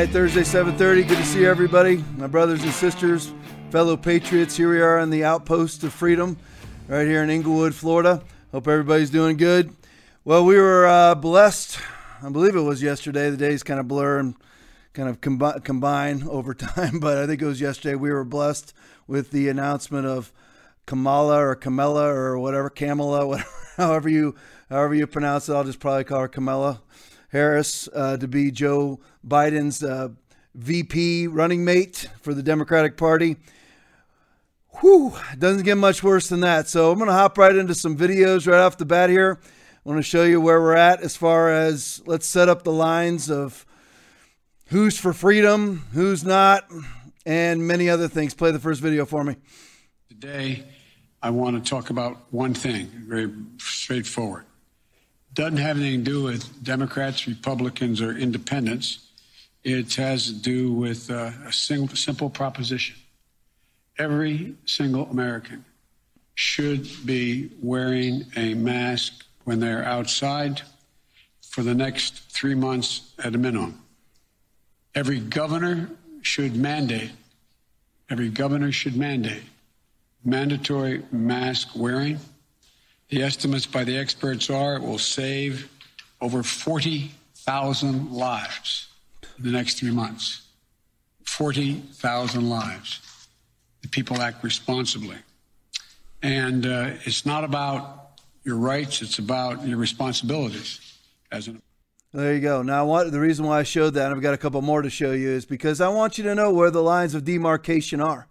right, Thursday, 7:30. Good to see everybody, my brothers and sisters, fellow patriots. Here we are on the outpost of freedom, right here in Englewood, Florida. Hope everybody's doing good. Well, we were uh, blessed. I believe it was yesterday. The days kind of blur and kind of combi- combine over time, but I think it was yesterday. We were blessed with the announcement of Kamala or Kamala or whatever, Kamala, whatever, however you however you pronounce it. I'll just probably call her Kamala Harris uh, to be Joe Biden's uh, VP running mate for the Democratic Party. Whew, doesn't get much worse than that. So I'm going to hop right into some videos right off the bat here. I want to show you where we're at as far as let's set up the lines of who's for freedom, who's not, and many other things. Play the first video for me. Today, I want to talk about one thing, very straightforward doesn't have anything to do with Democrats, Republicans, or independents. It has to do with uh, a single, simple proposition. Every single American should be wearing a mask when they're outside for the next three months at a minimum. Every governor should mandate, every governor should mandate mandatory mask wearing the estimates by the experts are it will save over 40,000 lives in the next three months. 40,000 lives. The people act responsibly. And uh, it's not about your rights, it's about your responsibilities as an there you go. Now, what the reason why I showed that, and I've got a couple more to show you, is because I want you to know where the lines of demarcation are.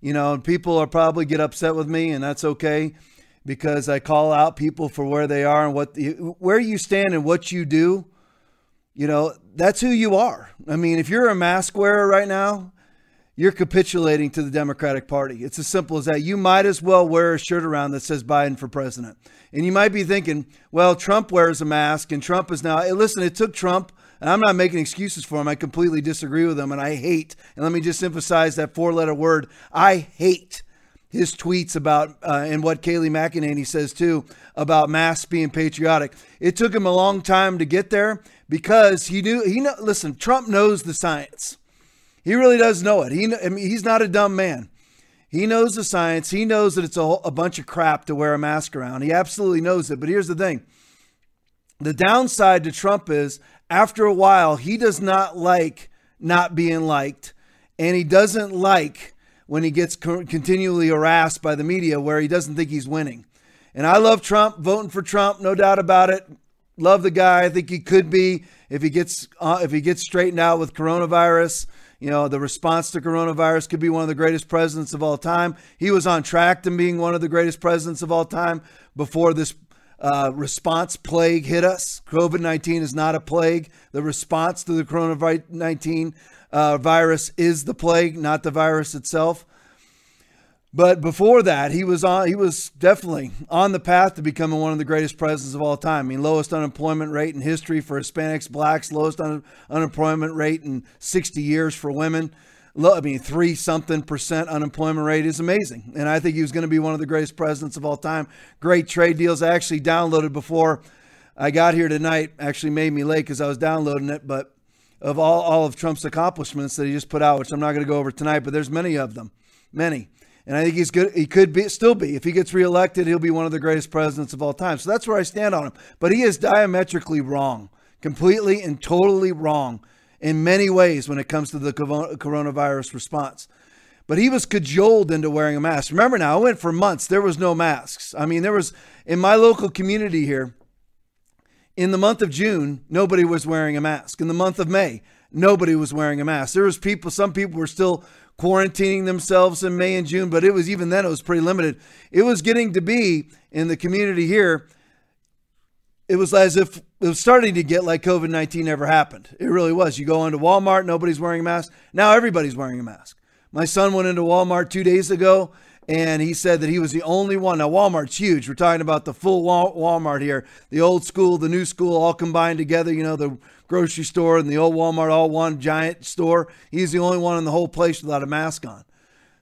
You know, people are probably get upset with me, and that's okay because I call out people for where they are and what where you stand and what you do. You know, that's who you are. I mean, if you're a mask wearer right now, you're capitulating to the Democratic Party. It's as simple as that. You might as well wear a shirt around that says Biden for president. And you might be thinking, well, Trump wears a mask and Trump is now. Listen, it took Trump, and I'm not making excuses for him. I completely disagree with him, and I hate, and let me just emphasize that four letter word I hate his tweets about uh, and what Kayleigh McEnany says too about masks being patriotic. It took him a long time to get there because he knew he know. Listen, Trump knows the science. He really does know it. He I mean, he's not a dumb man. He knows the science. He knows that it's a, whole, a bunch of crap to wear a mask around. He absolutely knows it. But here's the thing: the downside to Trump is after a while he does not like not being liked, and he doesn't like when he gets co- continually harassed by the media where he doesn't think he's winning. And I love Trump, voting for Trump, no doubt about it. Love the guy. I think he could be if he gets uh, if he gets straightened out with coronavirus. You know, the response to coronavirus could be one of the greatest presidents of all time. He was on track to being one of the greatest presidents of all time before this uh, response plague hit us. COVID 19 is not a plague. The response to the coronavirus 19 uh, virus is the plague, not the virus itself. But before that, he was on. He was definitely on the path to becoming one of the greatest presidents of all time. I mean, lowest unemployment rate in history for Hispanics, blacks, lowest un- unemployment rate in 60 years for women. I mean, three something percent unemployment rate is amazing, and I think he was going to be one of the greatest presidents of all time. Great trade deals. I actually downloaded before I got here tonight. Actually, made me late because I was downloading it, but of all, all of Trump's accomplishments that he just put out, which I'm not going to go over tonight, but there's many of them, many. And I think he's good. He could be still be if he gets reelected, he'll be one of the greatest presidents of all time. So that's where I stand on him. But he is diametrically wrong, completely and totally wrong in many ways when it comes to the coronavirus response. But he was cajoled into wearing a mask. Remember now, I went for months. There was no masks. I mean, there was in my local community here in the month of June, nobody was wearing a mask. In the month of May, nobody was wearing a mask. There was people, some people were still quarantining themselves in May and June, but it was even then it was pretty limited. It was getting to be in the community here. It was as if it was starting to get like COVID 19 never happened. It really was. You go into Walmart, nobody's wearing a mask. Now everybody's wearing a mask. My son went into Walmart two days ago and he said that he was the only one. Now, Walmart's huge. We're talking about the full Walmart here the old school, the new school, all combined together. You know, the grocery store and the old Walmart, all one giant store. He's the only one in the whole place without a mask on.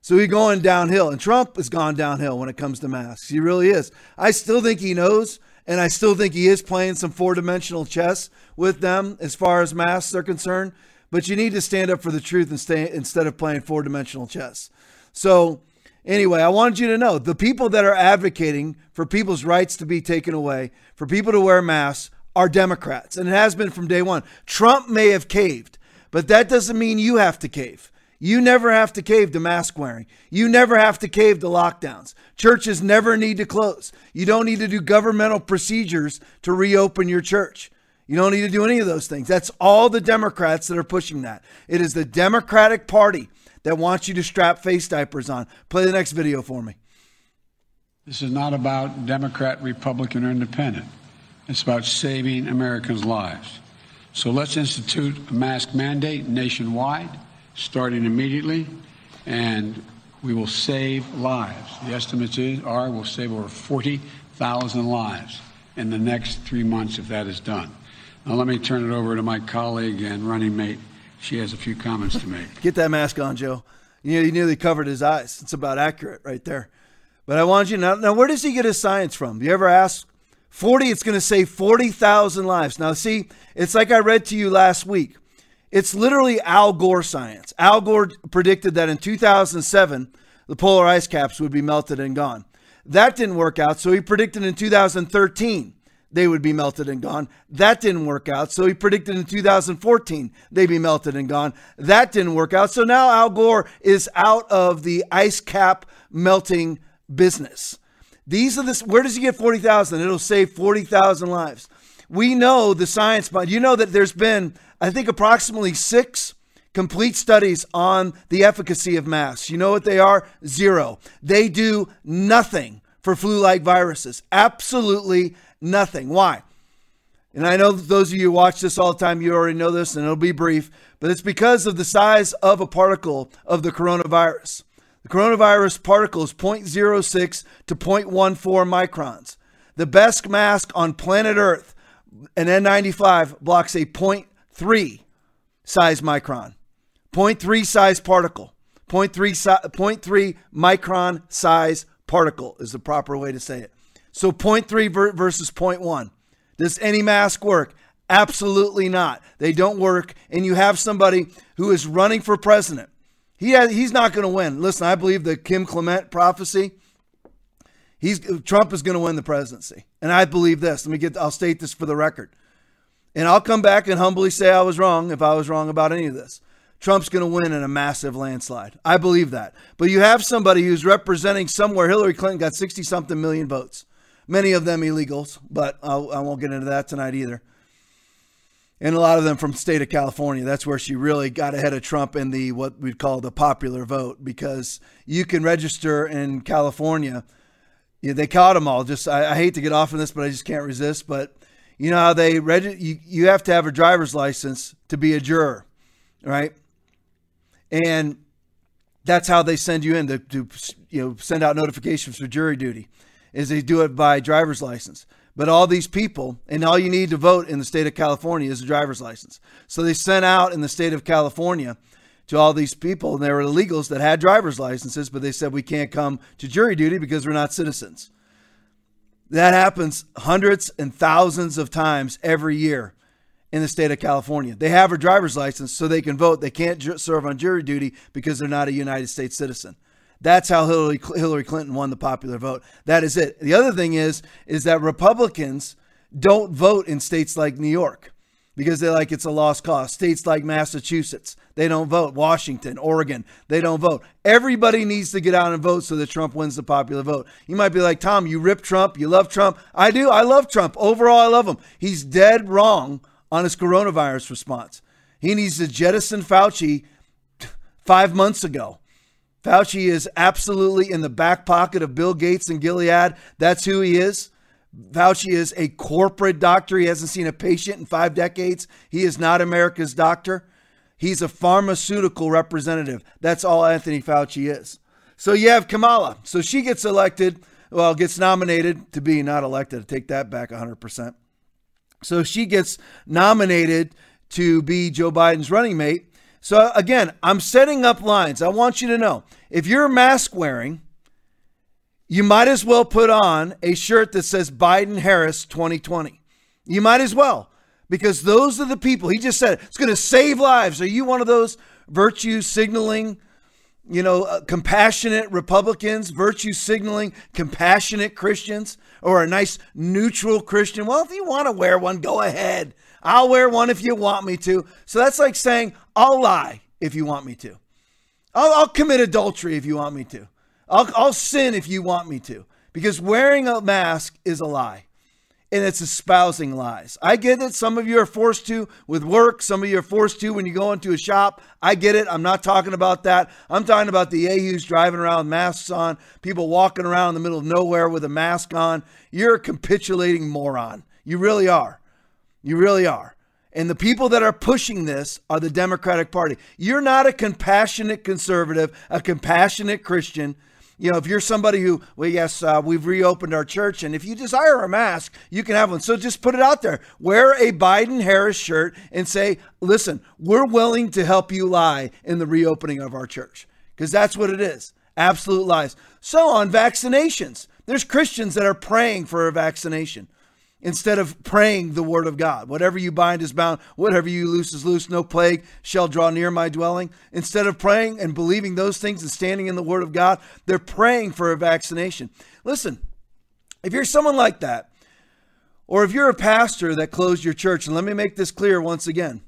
So he's going downhill. And Trump has gone downhill when it comes to masks. He really is. I still think he knows, and I still think he is playing some four dimensional chess with them as far as masks are concerned. but you need to stand up for the truth and stay instead of playing four dimensional chess. So, anyway, I wanted you to know the people that are advocating for people's rights to be taken away, for people to wear masks, are Democrats, and it has been from day one. Trump may have caved, but that doesn't mean you have to cave. You never have to cave to mask wearing. You never have to cave to lockdowns. Churches never need to close. You don't need to do governmental procedures to reopen your church. You don't need to do any of those things. That's all the Democrats that are pushing that. It is the Democratic Party that wants you to strap face diapers on. Play the next video for me. This is not about Democrat, Republican, or Independent. It's about saving Americans' lives. So let's institute a mask mandate nationwide starting immediately, and we will save lives. The estimates are we'll save over 40,000 lives in the next three months if that is done. Now, let me turn it over to my colleague and running mate. She has a few comments to make. Get that mask on, Joe. You know, he nearly covered his eyes. It's about accurate right there. But I want you to know now, where does he get his science from? You ever ask? 40, it's going to save 40,000 lives. Now, see, it's like I read to you last week. It's literally Al Gore science. Al Gore predicted that in 2007, the polar ice caps would be melted and gone. That didn't work out, so he predicted in 2013 they would be melted and gone. That didn't work out, so he predicted in 2014 they'd be melted and gone. That didn't work out, so now Al Gore is out of the ice cap melting business. These are this. Where does he get 40,000? It'll save 40,000 lives. We know the science, but you know that there's been I think approximately six complete studies on the efficacy of masks. You know what they are? Zero. They do nothing for flu like viruses. Absolutely nothing. Why? And I know those of you who watch this all the time, you already know this, and it'll be brief, but it's because of the size of a particle of the coronavirus. The coronavirus particle is 0.06 to 0.14 microns. The best mask on planet Earth, an N95, blocks a 0.3 size micron, 0.3 size particle, 0.3, si- 0.3 micron size particle is the proper way to say it. So 0.3 ver- versus 0.1. Does any mask work? Absolutely not. They don't work. And you have somebody who is running for president. He has, he's not going to win. Listen, I believe the Kim Clement prophecy. He's Trump is going to win the presidency, and I believe this. Let me get. I'll state this for the record. And I'll come back and humbly say I was wrong if I was wrong about any of this. Trump's going to win in a massive landslide. I believe that. But you have somebody who's representing somewhere. Hillary Clinton got 60 something million votes, many of them illegals, but I'll, I will not get into that tonight either. And a lot of them from state of California. That's where she really got ahead of Trump in the what we'd call the popular vote because you can register in California. Yeah, they caught them all. Just I, I hate to get off on this, but I just can't resist. But you know how they reg- you, you have to have a driver's license to be a juror, right? And that's how they send you in to, to you know send out notifications for jury duty is they do it by driver's license. But all these people, and all you need to vote in the state of California is a driver's license. So they sent out in the state of California to all these people, and they were illegals that had driver's licenses, but they said we can't come to jury duty because we're not citizens. That happens hundreds and thousands of times every year in the state of California. They have a driver's license so they can vote. They can't ju- serve on jury duty because they're not a United States citizen. That's how Hillary, Hillary Clinton won the popular vote. That is it. The other thing is is that Republicans don't vote in states like New York because they like it's a lost cause. States like Massachusetts, they don't vote. Washington, Oregon, they don't vote. Everybody needs to get out and vote so that Trump wins the popular vote. You might be like, Tom, you rip Trump, you love Trump. I do. I love Trump. Overall, I love him. He's dead wrong on his coronavirus response. He needs to jettison Fauci five months ago. Fauci is absolutely in the back pocket of Bill Gates and Gilead. That's who he is. Fauci is a corporate doctor. He hasn't seen a patient in five decades. He is not America's doctor. He's a pharmaceutical representative. That's all Anthony Fauci is. So you have Kamala. So she gets elected, well, gets nominated to be not elected. Take that back 100%. So she gets nominated to be Joe Biden's running mate. So again, I'm setting up lines. I want you to know if you're mask wearing, you might as well put on a shirt that says Biden Harris 2020. You might as well because those are the people. He just said it's going to save lives. Are you one of those virtue signaling, you know, uh, compassionate Republicans, virtue signaling compassionate Christians, or a nice neutral Christian? Well, if you want to wear one, go ahead. I'll wear one if you want me to. So that's like saying, I'll lie if you want me to. I'll, I'll commit adultery if you want me to. I'll, I'll sin if you want me to. Because wearing a mask is a lie and it's espousing lies. I get it. Some of you are forced to with work. Some of you are forced to when you go into a shop. I get it. I'm not talking about that. I'm talking about the yahoos driving around masks on, people walking around in the middle of nowhere with a mask on. You're a capitulating moron. You really are. You really are. And the people that are pushing this are the Democratic Party. You're not a compassionate conservative, a compassionate Christian you know, if you're somebody who, well, yes, uh, we've reopened our church, and if you desire a mask, you can have one. So just put it out there. Wear a Biden Harris shirt and say, listen, we're willing to help you lie in the reopening of our church. Because that's what it is absolute lies. So on vaccinations, there's Christians that are praying for a vaccination instead of praying the word of God. Whatever you bind is bound, whatever you loose is loose. No plague shall draw near my dwelling. Instead of praying and believing those things and standing in the word of God, they're praying for a vaccination. Listen, if you're someone like that, or if you're a pastor that closed your church, and let me make this clear once again.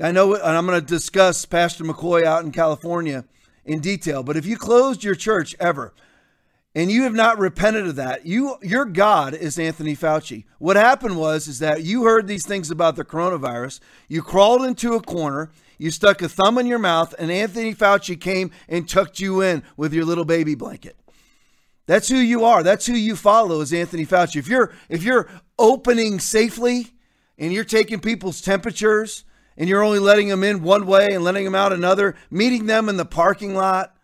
I know, and I'm going to discuss Pastor McCoy out in California in detail, but if you closed your church ever, and you have not repented of that. You your God is Anthony Fauci. What happened was is that you heard these things about the coronavirus, you crawled into a corner, you stuck a thumb in your mouth, and Anthony Fauci came and tucked you in with your little baby blanket. That's who you are. That's who you follow is Anthony Fauci. If you're if you're opening safely and you're taking people's temperatures and you're only letting them in one way and letting them out another, meeting them in the parking lot,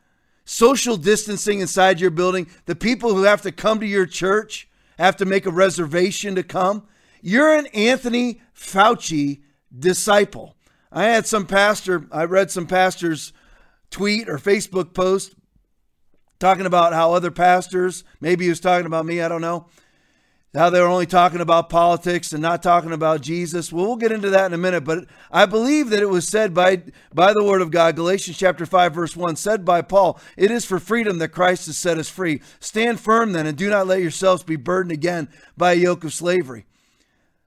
social distancing inside your building, the people who have to come to your church have to make a reservation to come. You're an Anthony Fauci disciple. I had some pastor, I read some pastor's tweet or Facebook post talking about how other pastors, maybe he was talking about me, I don't know, how they were only talking about politics and not talking about Jesus. Well, we'll get into that in a minute, but I believe that it was said by by the word of God, Galatians chapter 5 verse 1, said by Paul, "It is for freedom that Christ has set us free. Stand firm then and do not let yourselves be burdened again by a yoke of slavery."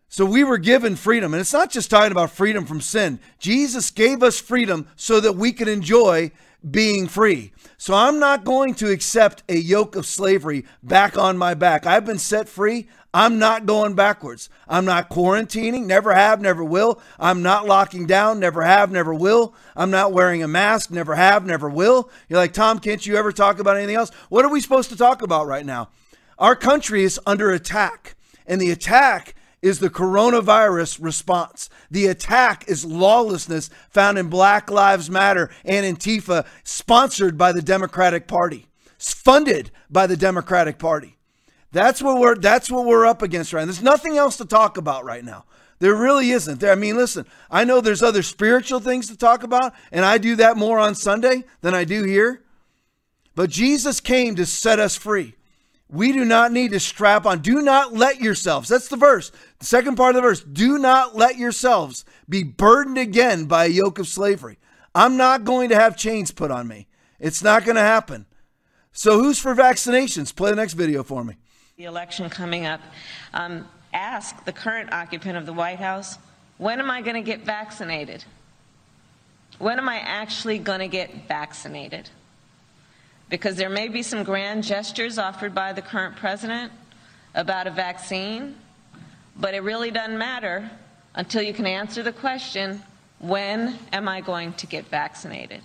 So we were given freedom, and it's not just talking about freedom from sin. Jesus gave us freedom so that we could enjoy being free. So I'm not going to accept a yoke of slavery back on my back. I've been set free. I'm not going backwards. I'm not quarantining, never have, never will. I'm not locking down, never have, never will. I'm not wearing a mask, never have, never will. You're like, Tom, can't you ever talk about anything else? What are we supposed to talk about right now? Our country is under attack, and the attack is the coronavirus response. The attack is lawlessness found in Black Lives Matter and Antifa, sponsored by the Democratic Party, funded by the Democratic Party. That's what we're that's what we're up against right now. There's nothing else to talk about right now. There really isn't. There, I mean, listen, I know there's other spiritual things to talk about, and I do that more on Sunday than I do here. But Jesus came to set us free. We do not need to strap on. Do not let yourselves, that's the verse, the second part of the verse, do not let yourselves be burdened again by a yoke of slavery. I'm not going to have chains put on me. It's not going to happen. So, who's for vaccinations? Play the next video for me. The election coming up. Um, ask the current occupant of the White House, when am I going to get vaccinated? When am I actually going to get vaccinated? Because there may be some grand gestures offered by the current president about a vaccine, but it really doesn't matter until you can answer the question, when am I going to get vaccinated?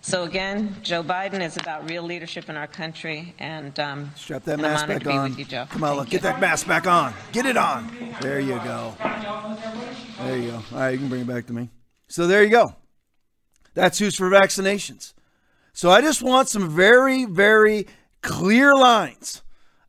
So again, Joe Biden is about real leadership in our country, and um, strap that and mask back on. You, Come on, look, get that mask back on. Get it on. There you go. There you go. All right, you can bring it back to me. So there you go. That's who's for vaccinations. So I just want some very, very clear lines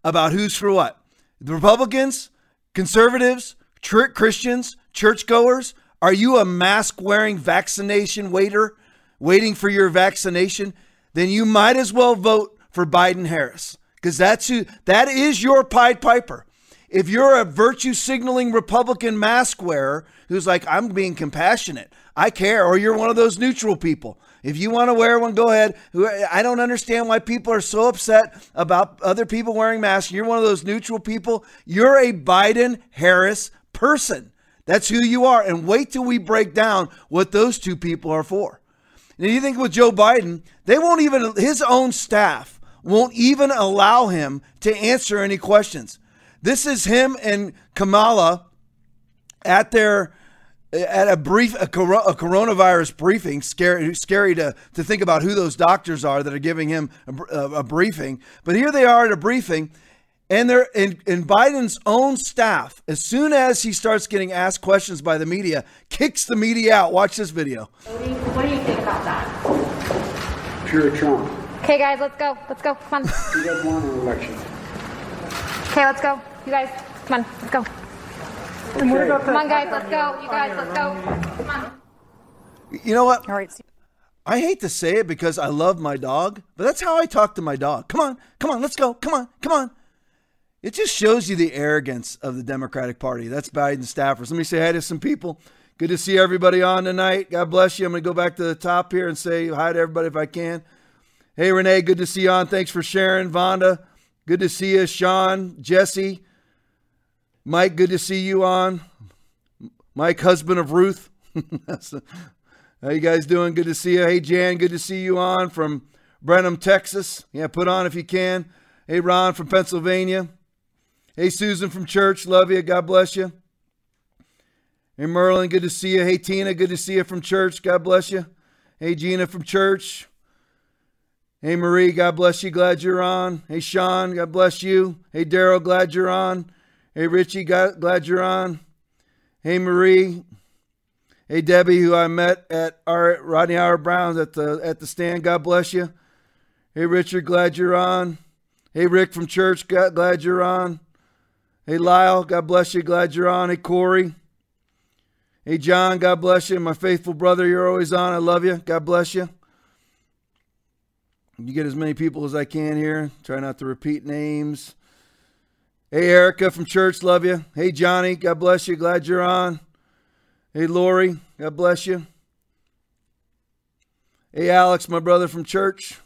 about who's for what. The Republicans, conservatives, Christians, churchgoers, are you a mask wearing vaccination waiter waiting for your vaccination? Then you might as well vote for Biden Harris because that's who that is your Pied Piper. If you're a virtue signaling Republican mask wearer who's like, I'm being compassionate, I care, or you're one of those neutral people. If you want to wear one, go ahead. I don't understand why people are so upset about other people wearing masks. You're one of those neutral people. You're a Biden Harris person. That's who you are. And wait till we break down what those two people are for. And you think with Joe Biden, they won't even, his own staff won't even allow him to answer any questions. This is him and Kamala at their at a brief a, a, coronavirus briefing scary scary to to think about who those doctors are that are giving him a, a briefing. But here they are at a briefing and they're in, in Biden's own staff as soon as he starts getting asked questions by the media kicks the media out. Watch this video. What do you think about that? Pure Trump. Okay guys let's go. Let's go. Come on. You guys won an election. Okay let's go. You guys come on. Let's go and what about Come on, guys, let's go. You guys, let's go. Come on. You know what? All right. I hate to say it because I love my dog, but that's how I talk to my dog. Come on, come on, let's go. Come on, come on. It just shows you the arrogance of the Democratic Party. That's Biden staffers. Let me say hi to some people. Good to see everybody on tonight. God bless you. I'm going to go back to the top here and say hi to everybody if I can. Hey, Renee, good to see you on. Thanks for sharing. Vonda, good to see you. Sean, Jesse, Mike, good to see you on. Mike, husband of Ruth. How you guys doing? Good to see you. Hey, Jan, good to see you on from Brenham, Texas. Yeah, put on if you can. Hey, Ron from Pennsylvania. Hey, Susan from church. Love you. God bless you. Hey, Merlin, good to see you. Hey, Tina, good to see you from church. God bless you. Hey, Gina from church. Hey, Marie, God bless you. Glad you're on. Hey, Sean, God bless you. Hey, Daryl, glad you're on. Hey, Richie, glad you're on. Hey, Marie. Hey, Debbie, who I met at our Rodney Howard-Browne's at the at the stand. God bless you. Hey, Richard, glad you're on. Hey, Rick from church, glad you're on. Hey, Lyle, God bless you. Glad you're on. Hey, Corey. Hey, John, God bless you. My faithful brother, you're always on. I love you. God bless you. You get as many people as I can here. Try not to repeat names. Hey, Erica from church, love you. Hey, Johnny, God bless you. Glad you're on. Hey, Lori, God bless you. Hey, Alex, my brother from church.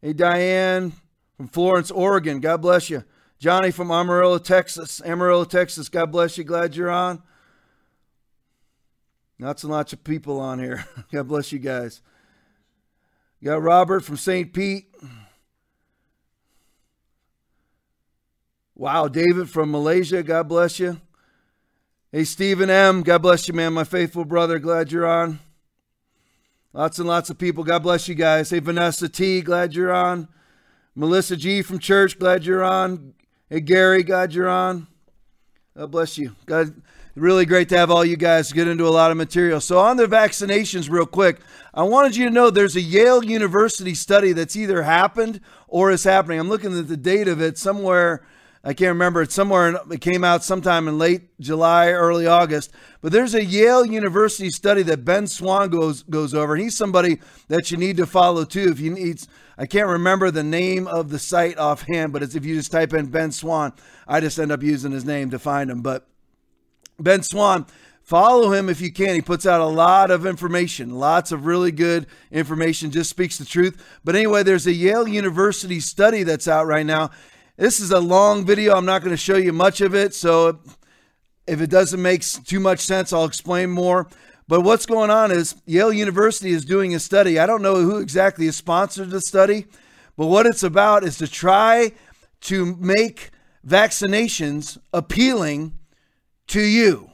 Hey, Diane from Florence, Oregon, God bless you. Johnny from Amarillo, Texas. Amarillo, Texas, God bless you. Glad you're on. Lots and lots of people on here. God bless you guys. Got Robert from St. Pete. Wow, David from Malaysia, God bless you. Hey, Stephen M., God bless you, man, my faithful brother. Glad you're on. Lots and lots of people. God bless you guys. Hey, Vanessa T., glad you're on. Melissa G. from church, glad you're on. Hey, Gary, glad you're on. God bless you. God, really great to have all you guys get into a lot of material. So, on the vaccinations, real quick, I wanted you to know there's a Yale University study that's either happened or is happening. I'm looking at the date of it somewhere I can't remember. It's somewhere, it came out sometime in late July, early August. But there's a Yale University study that Ben Swann goes goes over. And he's somebody that you need to follow too. If you need, I can't remember the name of the site offhand, but it's if you just type in Ben Swann, I just end up using his name to find him. But Ben Swann, follow him if you can. He puts out a lot of information, lots of really good information, just speaks the truth. But anyway, there's a Yale University study that's out right now this is a long video. I'm not going to show you much of it. So if it doesn't make too much sense, I'll explain more. But what's going on is Yale University is doing a study. I don't know who exactly is sponsored the study, but what it's about is to try to make vaccinations appealing to you,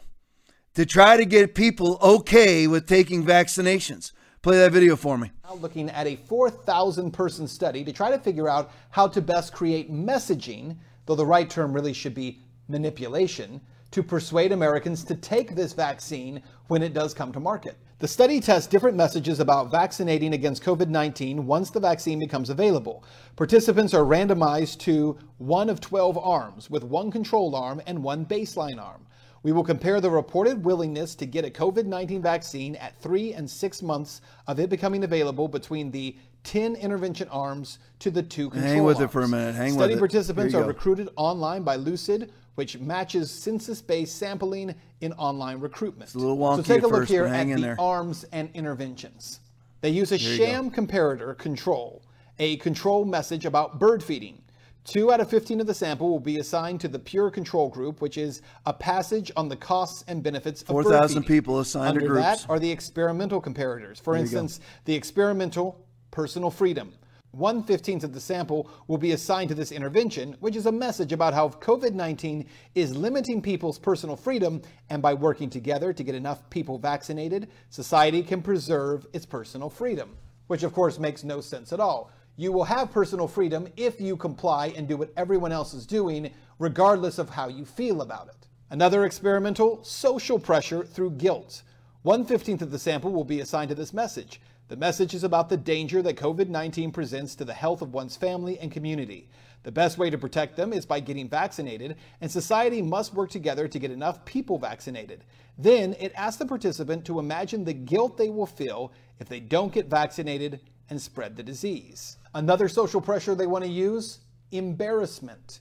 to try to get people okay with taking vaccinations. Play that video for me. Now looking at a 4,000 person study to try to figure out how to best create messaging, though the right term really should be manipulation, to persuade Americans to take this vaccine when it does come to market. The study tests different messages about vaccinating against COVID 19 once the vaccine becomes available. Participants are randomized to one of 12 arms, with one control arm and one baseline arm. We will compare the reported willingness to get a COVID 19 vaccine at three and six months of it becoming available between the 10 intervention arms to the two control Hang with arms. it for a minute. Hang Study with participants are recruited online by Lucid which matches census-based sampling in online recruitment. a little wonky so take a look first, here at the there. arms and interventions. They use a sham comparator control, a control message about bird feeding. Two out of 15 of the sample will be assigned to the pure control group, which is a passage on the costs and benefits of bird 4,000 people assigned to groups. that are the experimental comparators. For instance, the experimental personal freedom. One fifteenth of the sample will be assigned to this intervention, which is a message about how COVID 19 is limiting people's personal freedom, and by working together to get enough people vaccinated, society can preserve its personal freedom. Which, of course, makes no sense at all. You will have personal freedom if you comply and do what everyone else is doing, regardless of how you feel about it. Another experimental social pressure through guilt. One fifteenth of the sample will be assigned to this message. The message is about the danger that COVID 19 presents to the health of one's family and community. The best way to protect them is by getting vaccinated, and society must work together to get enough people vaccinated. Then it asks the participant to imagine the guilt they will feel if they don't get vaccinated and spread the disease. Another social pressure they want to use embarrassment.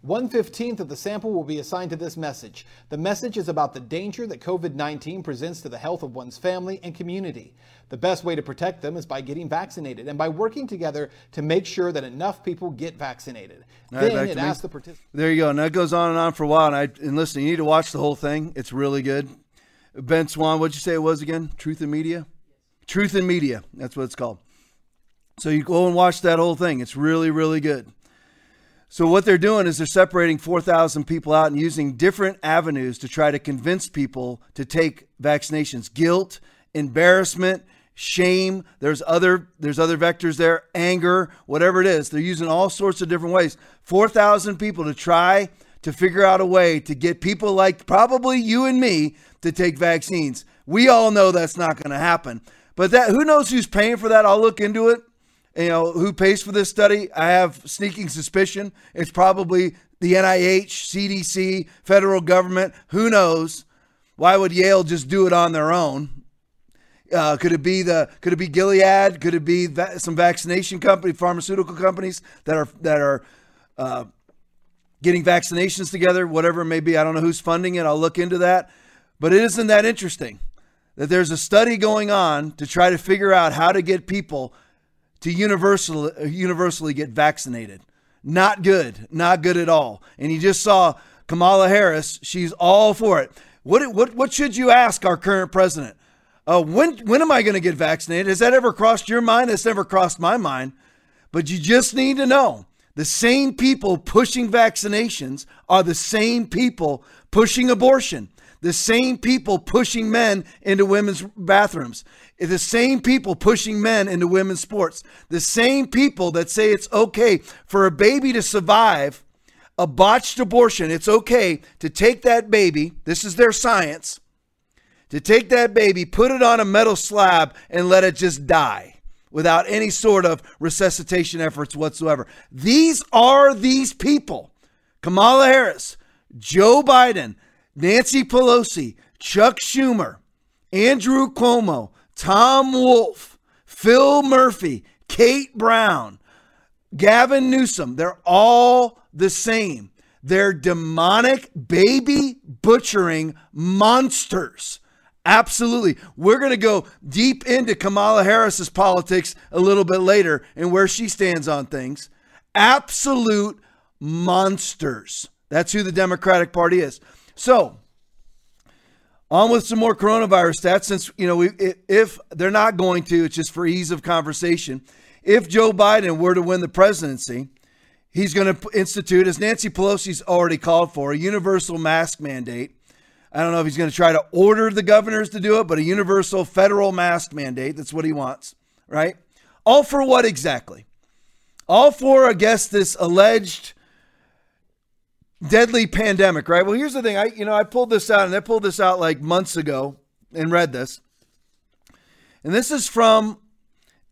One fifteenth of the sample will be assigned to this message. The message is about the danger that COVID 19 presents to the health of one's family and community. The best way to protect them is by getting vaccinated and by working together to make sure that enough people get vaccinated. All right, then back it me. asks the participant. There you go. And that goes on and on for a while. And I and listen, you need to watch the whole thing. It's really good. Ben Swann, what'd you say it was again? Truth in Media? Truth in Media. That's what it's called. So you go and watch that whole thing. It's really, really good. So what they're doing is they're separating 4,000 people out and using different avenues to try to convince people to take vaccinations. Guilt, embarrassment, shame. There's other there's other vectors there. Anger, whatever it is. They're using all sorts of different ways. 4,000 people to try to figure out a way to get people like probably you and me to take vaccines. We all know that's not going to happen. But that who knows who's paying for that? I'll look into it you know, who pays for this study? I have sneaking suspicion. It's probably the NIH, CDC, federal government. Who knows? Why would Yale just do it on their own? Uh, could it be the? Could it be Gilead? Could it be va- some vaccination company, pharmaceutical companies that are that are uh, getting vaccinations together? Whatever it may be. I don't know who's funding it. I'll look into that. But it isn't that interesting that there's a study going on to try to figure out how to get people to universally universally get vaccinated. Not good, not good at all. And you just saw Kamala Harris; she's all for it. What what what should you ask our current president? Uh, when when am I going to get vaccinated? Has that ever crossed your mind? That's never crossed my mind. But you just need to know the same people pushing vaccinations are the same people pushing abortion, the same people pushing men into women's bathrooms, the same people pushing men into women's sports, the same people that say it's okay for a baby to survive a botched abortion. It's okay to take that baby, this is their science, to take that baby, put it on a metal slab, and let it just die without any sort of resuscitation efforts whatsoever. These are these people Kamala Harris, Joe Biden, Nancy Pelosi, Chuck Schumer, Andrew Cuomo, Tom Wolf, Phil Murphy, Kate Brown, Gavin Newsom, they're all the same. They're demonic baby butchering monsters. Absolutely. We're going to go deep into Kamala Harris's politics a little bit later and where she stands on things. Absolute monsters. That's who the Democratic Party is. So, on with some more coronavirus stats since, you know, we, if they're not going to, it's just for ease of conversation. If Joe Biden were to win the presidency, he's going to institute, as Nancy Pelosi's already called for, a universal mask mandate. I don't know if he's going to try to order the governors to do it, but a universal federal mask mandate. That's what he wants, right? All for what exactly? All for, I guess, this alleged deadly pandemic, right? Well, here's the thing. I, you know, I pulled this out and I pulled this out like months ago and read this. And this is from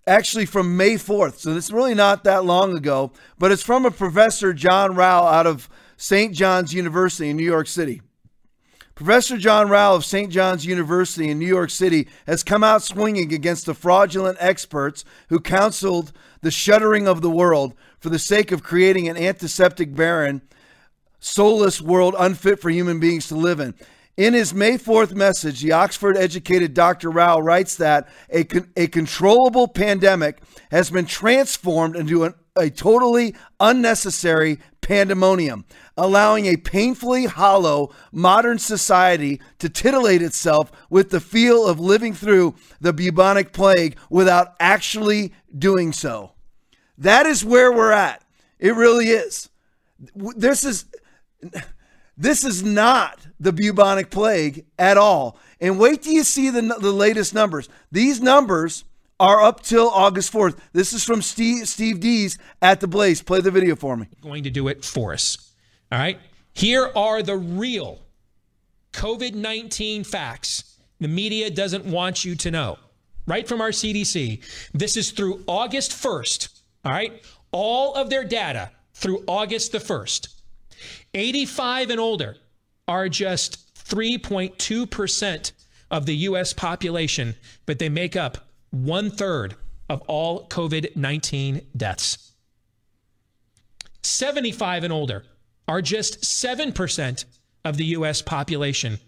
actually from May 4th. So it's really not that long ago, but it's from a professor, John Rao, out of St. John's University in New York City. Professor John Rao of St. John's University in New York City has come out swinging against the fraudulent experts who counseled the shuttering of the world for the sake of creating an antiseptic barren soulless world unfit for human beings to live in. In his May 4th message, the Oxford educated Dr. Rao writes that a, con- a controllable pandemic has been transformed into an, a totally unnecessary pandemonium, allowing a painfully hollow modern society to titillate itself with the feel of living through the bubonic plague without actually doing so. That is where we're at. It really is. This is this is not the bubonic plague at all. And wait till you see the, the latest numbers. These numbers are up till August 4th. This is from Steve, Steve Deace at The Blaze. Play the video for me. Going to do it for us. All right. Here are the real COVID 19 facts the media doesn't want you to know. Right from our CDC. This is through August 1st. All right. All of their data through August the 1st. 85 and older are just 3.2% of the US population, but they make up one third of all COVID 19 deaths. 75 and older are just 7% of the US population,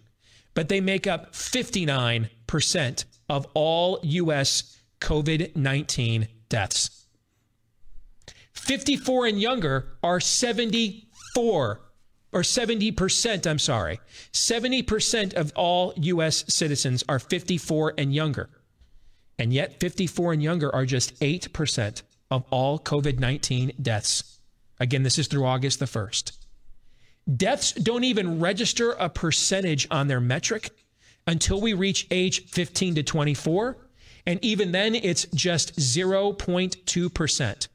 but they make up 59% of all US COVID 19 deaths. 54 and younger are 74 or 70%, I'm sorry. 70% of all US citizens are 54 and younger. And yet 54 and younger are just 8% of all COVID-19 deaths. Again, this is through August the 1st. Deaths don't even register a percentage on their metric until we reach age 15 to 24. And even then, it's just 0.2%,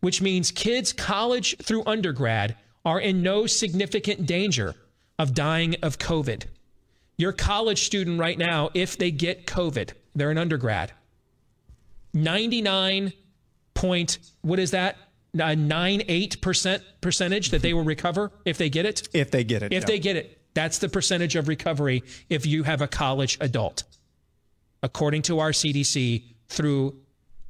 which means kids college through undergrad are in no significant danger of dying of COVID. Your college student right now, if they get COVID, they're an undergrad. 99 point, what is that? A 98% percentage that they will recover if they get it? If they get it. If yeah. they get it. That's the percentage of recovery if you have a college adult, according to our CDC through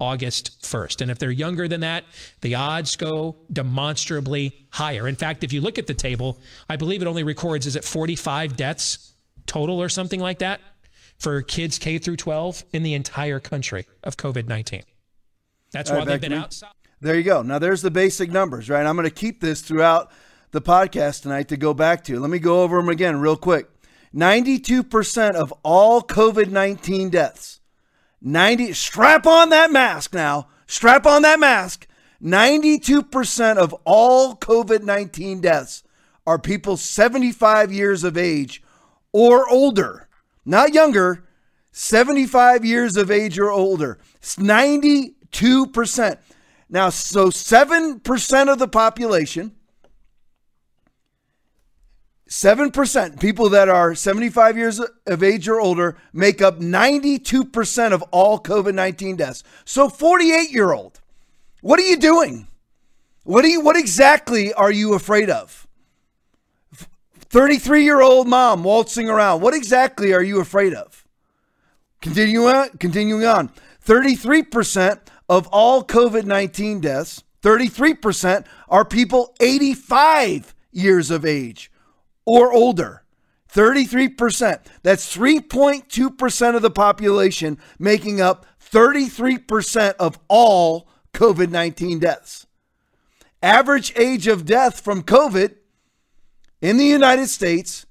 August 1st. And if they're younger than that, the odds go demonstrably higher. In fact, if you look at the table, I believe it only records, is it 45 deaths total or something like that for kids K through 12 in the entire country of COVID 19. That's why they've been outside. There you go. Now, there's the basic numbers, right? I'm going to keep this throughout the podcast tonight to go back to. Let me go over them again real quick. 92% of all COVID 19 deaths 90 strap on that mask now. Strap on that mask. 92% of all COVID 19 deaths are people 75 years of age or older, not younger, 75 years of age or older. It's 92%. Now, so 7% of the population 7% people that are 75 years of age or older make up 92% of all COVID 19 deaths. So 48 year old, what are you doing? What, you, what exactly are you afraid of? 33 year old mom waltzing around, what exactly are you afraid of? Continuing on, continuing on 33% of all COVID 19 deaths, 33% are people 85 years of age or older. 33%. That's 3.2% of the population, making up 33% of all COVID 19 deaths. Average age of death from COVID in the United States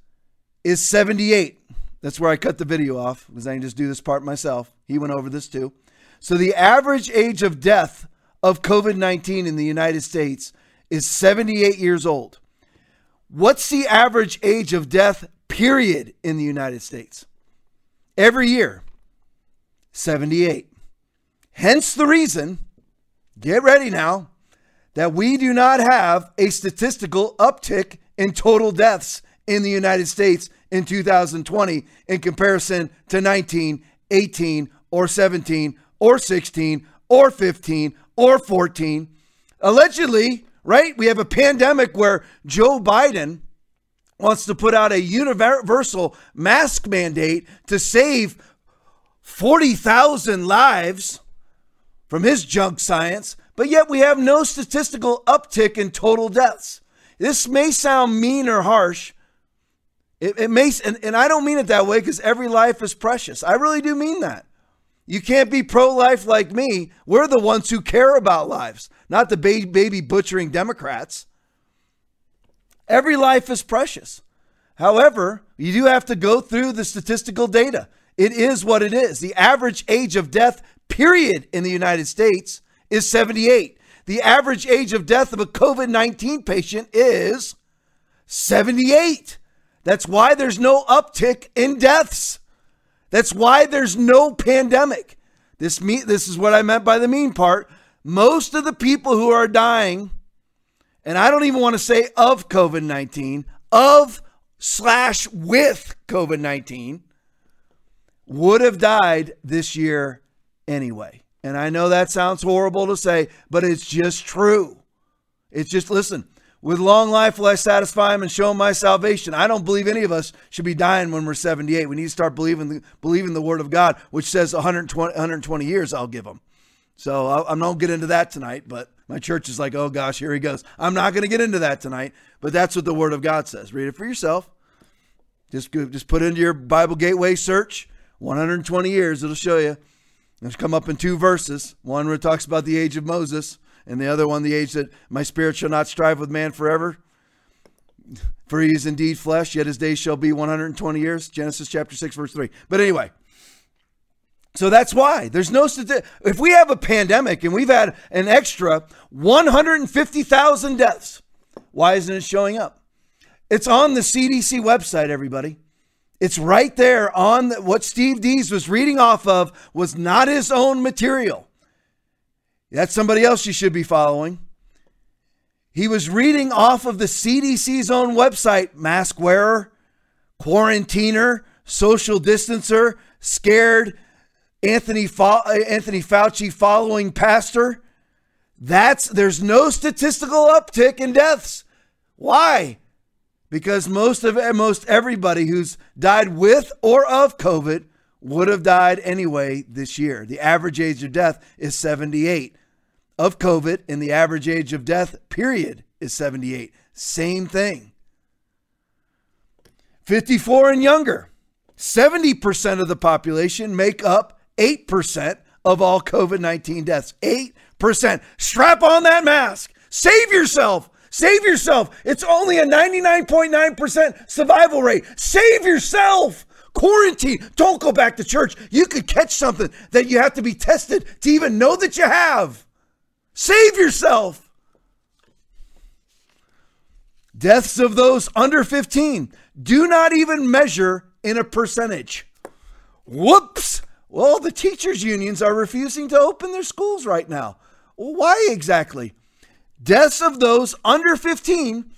is 78. That's where I cut the video off because I can just do this part myself. He went over this too. So the average age of death of COVID 19 in the United States is 78 years old. What's the average age of death, period, in the United States? Every year, 78. Hence the reason, get ready now, that we do not have a statistical uptick in total deaths in the United States in 2020 in comparison to 19, 18, or 17, or 16, or 15, or 14. Allegedly, right? We have a pandemic where Joe Biden wants to put out a universal mask mandate to save 40,000 lives from his junk science, but yet we have no statistical uptick in total deaths. this may sound mean or harsh. It, it may, and, and I don't mean it that way because every life is precious. I really do mean that. You can't be pro life like me. We're the ones who care about lives, not the baby, butchering Democrats. Every life is precious. However, you do have to go through the statistical data. It is what it is. The average age of death, period, in the United States is 78. The average age of death of a COVID 19 patient is 78. That's why there's no uptick in deaths. That's why there's no pandemic. This me this is what I meant by the mean part. Most of the people who are dying, and I don't even want to say of COVID 19, of slash with COVID 19, would have died this year anyway. And I know that sounds horrible to say, but it's just true. It's just, listen, with long life will I satisfy him and show him my salvation. I don't believe any of us should be dying when we're 78. We need to start believing the, believing the word of God, which says 120, 120 years I'll give him. So I, am not get into that tonight, but my church is like, oh gosh, here he goes. I'm not going to get into that tonight, but that's what the word of God says. Read it for yourself. Just, just put into your Bible Gateway search 120 years. It'll show you. It's come up in two verses. One where it talks about the age of Moses, and the other one, the age that my spirit shall not strive with man forever. For he is indeed flesh, yet his days shall be 120 years. Genesis chapter 6, verse 3. But anyway, so that's why there's no if we have a pandemic and we've had an extra 150,000 deaths, why isn't it showing up? It's on the CDC website, everybody. It's right there on the, what Steve Deace was reading off of was not his own material. That's somebody else you should be following. He was reading off of the CDC's own website, mask wearer, quarantiner, social distancer, scared Anthony Fa- uh, Anthony Fauci following pastor. That's there's no statistical uptick in deaths. Why? because most of most everybody who's died with or of COVID would have died anyway this year. The average age of death is 78 of COVID, and the average age of death, period, is 78. Same thing. 54 and younger. 70% of the population make up 8% of all COVID 19 deaths. 8%. Strap on that mask. Save yourself. Save yourself. It's only a 99.9% survival rate. Save yourself. Quarantine. Don't go back to church. You could catch something that you have to be tested to even know that you have. Save yourself. Deaths of those under 15 do not even measure in a percentage. Whoops. Well, the teachers' unions are refusing to open their schools right now. Why exactly? Deaths of those under 15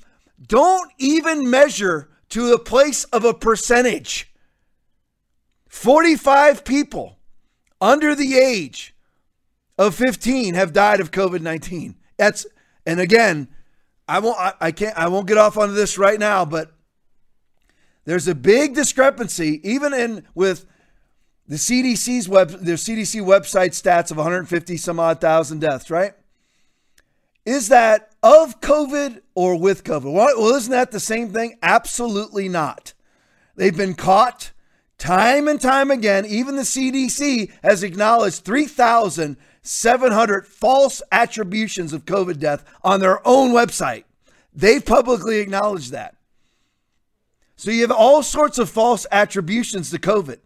don't even measure to the place of a percentage. 45 people under the age of 15 have died of COVID-19. That's and again, I won't I, can't I won't get off on this right now, but there's a big discrepancy even in with the CDC's web their CDC website stats of 150 some odd thousand deaths, right? Is that of COVID or with COVID? Well, isn't that the same thing? Absolutely not. They've been caught time and time again. Even the CDC has acknowledged 3,700 false attributions of COVID death on their own website. They've publicly acknowledged that. So you have all sorts of false attributions to COVID.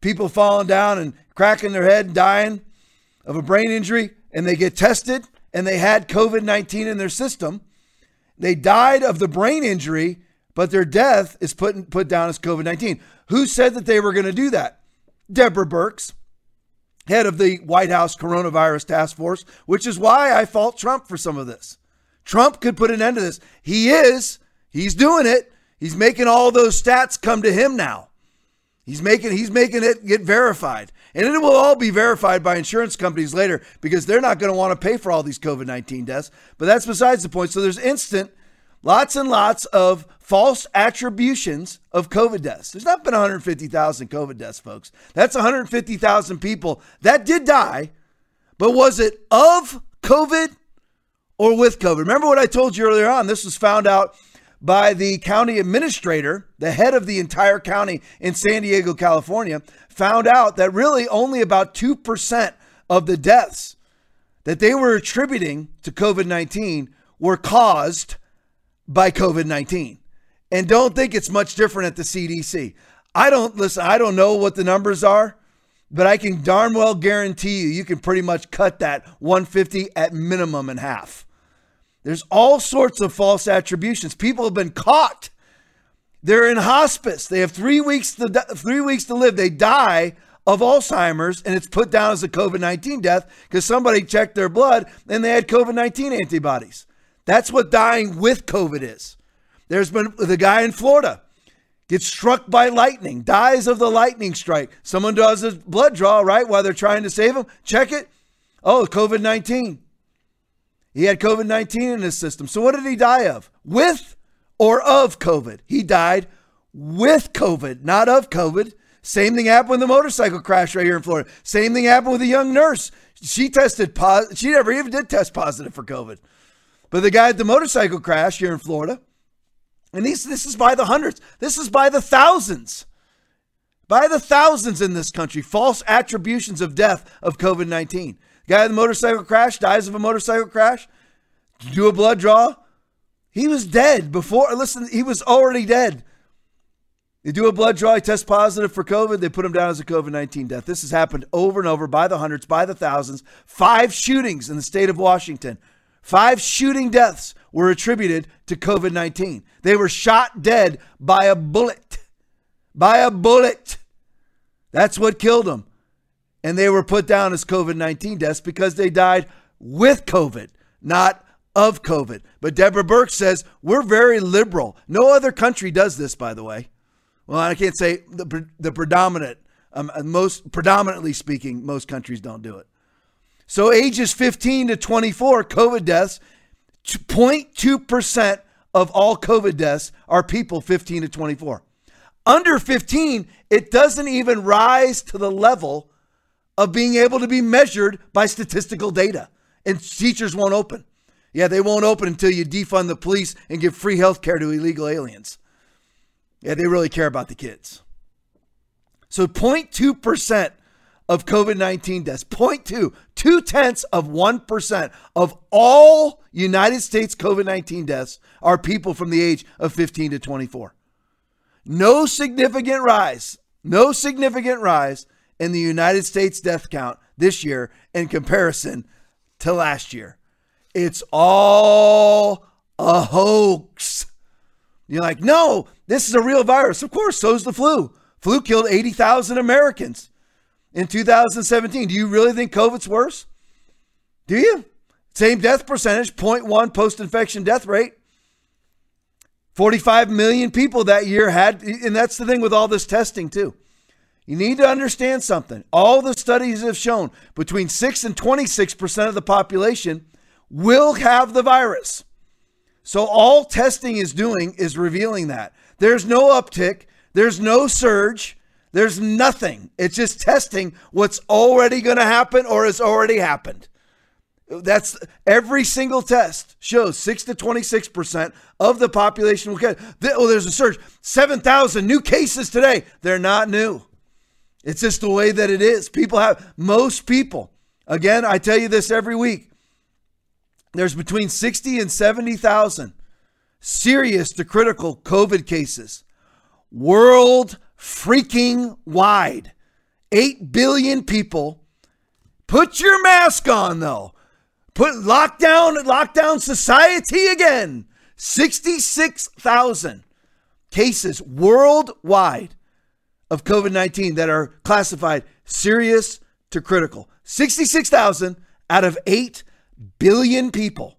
People falling down and cracking their head and dying of a brain injury, and they get tested and they had COVID 19 in their system. They died of the brain injury, but their death is put, put down as COVID 19. Who said that they were going to do that? Deborah Birx, head of the White House coronavirus task force, which is why I fault Trump for some of this. Trump could put an end to this. He is, he's doing it. He's making all those stats come to him now. He's making he's making it get verified. And it will all be verified by insurance companies later because they're not going to want to pay for all these COVID 19 deaths. But that's besides the point. So there's instant, lots and lots of false attributions of COVID deaths. There's not been 150,000 COVID deaths, folks. That's 150,000 people that did die. But was it of COVID or with COVID. Remember what I told you earlier on? This was found out by the county administrator, the head of the entire county in San Diego, California, found out that really only about 2% of the deaths that they were attributing to COVID 19 were caused by COVID 19. And don't think it's much different at the CDC. I don't listen, I don't know what the numbers are, but I can darn well guarantee you, you can pretty much cut that 150 at minimum in half. There's all sorts of false attributions. People have been caught. They're in hospice. They have three weeks to three weeks to live. They die of Alzheimer's, and it's put down as a COVID 19 death because somebody checked their blood and they had COVID 19 antibodies. That's what dying with COVID is. There's been the guy in Florida gets struck by lightning, dies of the lightning strike. Someone does a blood draw, right, while they're trying to save him. Check it. Oh, COVID 19. He had COVID 19 in his system. So what did he die of? With or of COVID? He died with COVID, not of COVID. Same thing happened with the motorcycle crash right here in Florida. Same thing happened with a young nurse. She tested positive. She never even did test positive for COVID. But the guy at the motorcycle crash here in Florida, and these, this is by the hundreds, this is by the thousands, by the thousands in this country, false attributions of death of COVID 19. Guy in the motorcycle crash dies of a motorcycle crash. Do a blood draw. He was dead before. Listen, he was already dead. They do a blood draw, he tests positive for COVID, they put him down as a COVID 19 death. This has happened over and over by the hundreds, by the thousands. Five shootings in the state of Washington. Five shooting deaths were attributed to COVID 19. They were shot dead by a bullet. By a bullet. That's what killed them. And they were put down as COVID 19 deaths because they died with COVID, not of COVID. But Deborah Birx says we're very liberal. No other country does this, by the way. Well, I can't say the, the predominant, um, most predominantly speaking, most countries don't do it. So ages 15 to 24, COVID deaths, 0.2% of all COVID deaths are people 15 to 24. Under 15, it doesn't even rise to the level of being able to be measured by statistical data. And teachers won't open. Yeah, they won't open until you defund the police and give free health care to illegal aliens. Yeah, they really care about the kids. So 0.2% of COVID 19 deaths. 0.2, two tenths of 1% of all United States COVID 19 deaths are people from the age of 15 to 24. No significant rise, no significant rise in the United States death count this year in comparison to last year. It's all a hoax. You're like, no, this is a real virus. Of course, so's the flu. Flu killed 80,000 Americans in 2017. Do you really think COVID's worse? Do you? Same death percentage, 0.1 post infection death rate. 45 million people that year had, and that's the thing with all this testing, too. You need to understand something. All the studies have shown between 6 and 26% of the population will have the virus. So all testing is doing is revealing that. There's no uptick, there's no surge. There's nothing. It's just testing what's already going to happen or has already happened. That's every single test shows 6 to 26% of the population will get. Oh, there's a surge. 7,000 new cases today. They're not new. It's just the way that it is. People have, most people, again, I tell you this every week, there's between 60 and 70,000 serious to critical COVID cases. World freaking wide. 8 billion people. Put your mask on though. Put lockdown lockdown society again. 66,000 cases worldwide of COVID-19 that are classified serious to critical. 66,000 out of 8 billion people.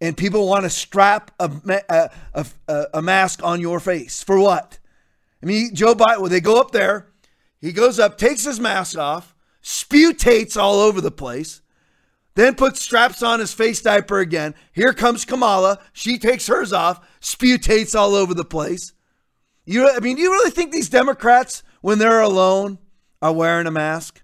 And people want to strap a, a, a, a mask on your face. For what? I mean, Joe Biden, well, they go up there, he goes up, takes his mask off, sputates all over the place, then puts straps on his face diaper again. Here comes Kamala. She takes hers off, sputates all over the place. You, I mean, do you really think these Democrats, when they're alone, are wearing a mask?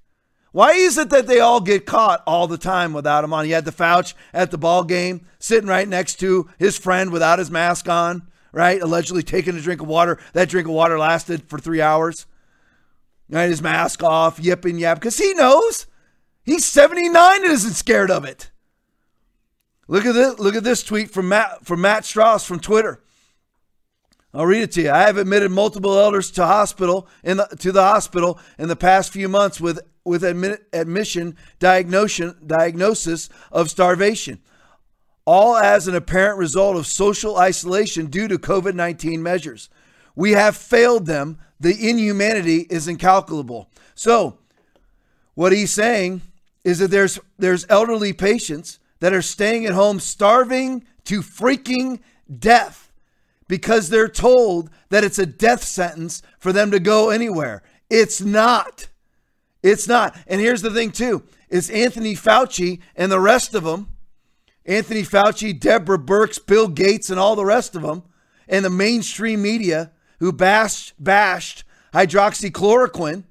Why is it that they all get caught all the time without him on? You had the Fauci at the ball game sitting right next to his friend without his mask on, right? Allegedly taking a drink of water. That drink of water lasted for three hours. Right, his mask off, yipping yap, because he knows he's 79 and isn't scared of it. Look at this. Look at this tweet from Matt from Matt Strauss from Twitter. I'll read it to you. I have admitted multiple elders to hospital in the, to the hospital in the past few months with with admit, admission diagnosis diagnosis of starvation, all as an apparent result of social isolation due to COVID 19 measures. We have failed them. The inhumanity is incalculable. So, what he's saying is that there's there's elderly patients that are staying at home starving to freaking death because they're told that it's a death sentence for them to go anywhere. It's not. It's not. And here's the thing too. Is Anthony Fauci and the rest of them, Anthony Fauci, Deborah Birx, Bill Gates and all the rest of them and the mainstream media who bashed bashed hydroxychloroquine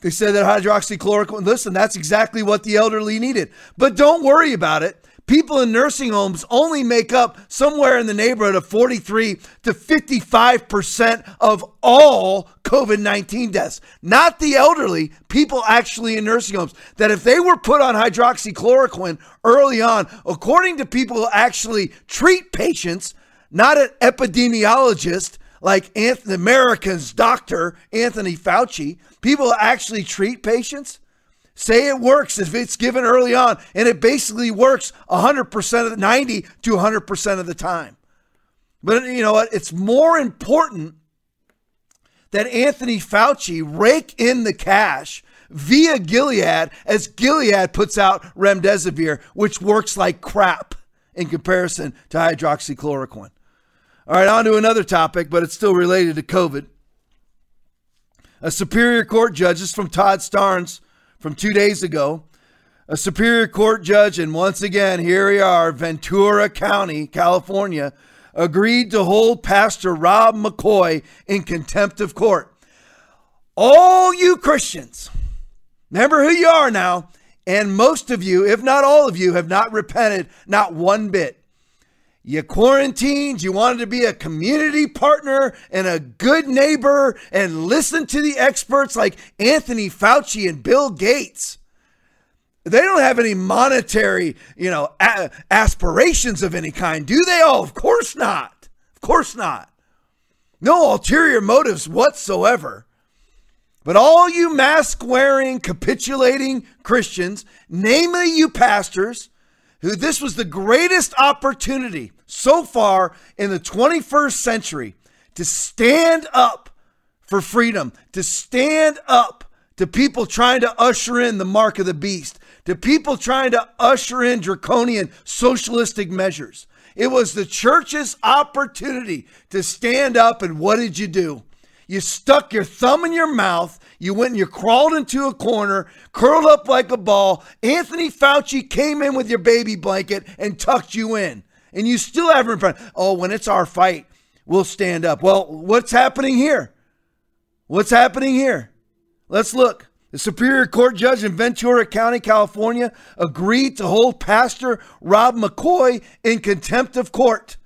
they said that hydroxychloroquine, listen, that's exactly what the elderly needed. But don't worry about it. People in nursing homes only make up somewhere in the neighborhood of 43 to 55% of all COVID 19 deaths. Not the elderly, people actually in nursing homes. That if they were put on hydroxychloroquine early on, according to people who actually treat patients, not an epidemiologist like Anthony, America's doctor, Anthony Fauci, people actually treat patients say it works if it's given early on and it basically works 100% of the 90 to 100% of the time. But you know what? It's more important that anthony fauci rake in the cash via gilead as gilead puts out remdesivir which works like crap in comparison to hydroxychloroquine. All right on to another topic but it's still related to covid. A Superior Court judge, this from Todd Starnes from two days ago. A Superior Court judge, and once again, here we are, Ventura County, California, agreed to hold Pastor Rob McCoy in contempt of court. All you Christians, remember who you are now, and most of you, if not all of you, have not repented, not one bit. You quarantined, you wanted to be a community partner and a good neighbor and listen to the experts like Anthony Fauci and Bill Gates. They don't have any monetary, you know, a- aspirations of any kind, do they? Oh, of course not. Of course not. No ulterior motives whatsoever. But all you mask wearing, capitulating Christians, namely you pastors, who this was the greatest opportunity so far in the 21st century to stand up for freedom, to stand up to people trying to usher in the mark of the beast, to people trying to usher in draconian socialistic measures. It was the church's opportunity to stand up, and what did you do? You stuck your thumb in your mouth. You went and you crawled into a corner, curled up like a ball. Anthony Fauci came in with your baby blanket and tucked you in. And you still have in front. Oh, when it's our fight, we'll stand up. Well, what's happening here? What's happening here? Let's look. The Superior Court judge in Ventura County, California, agreed to hold Pastor Rob McCoy in contempt of court.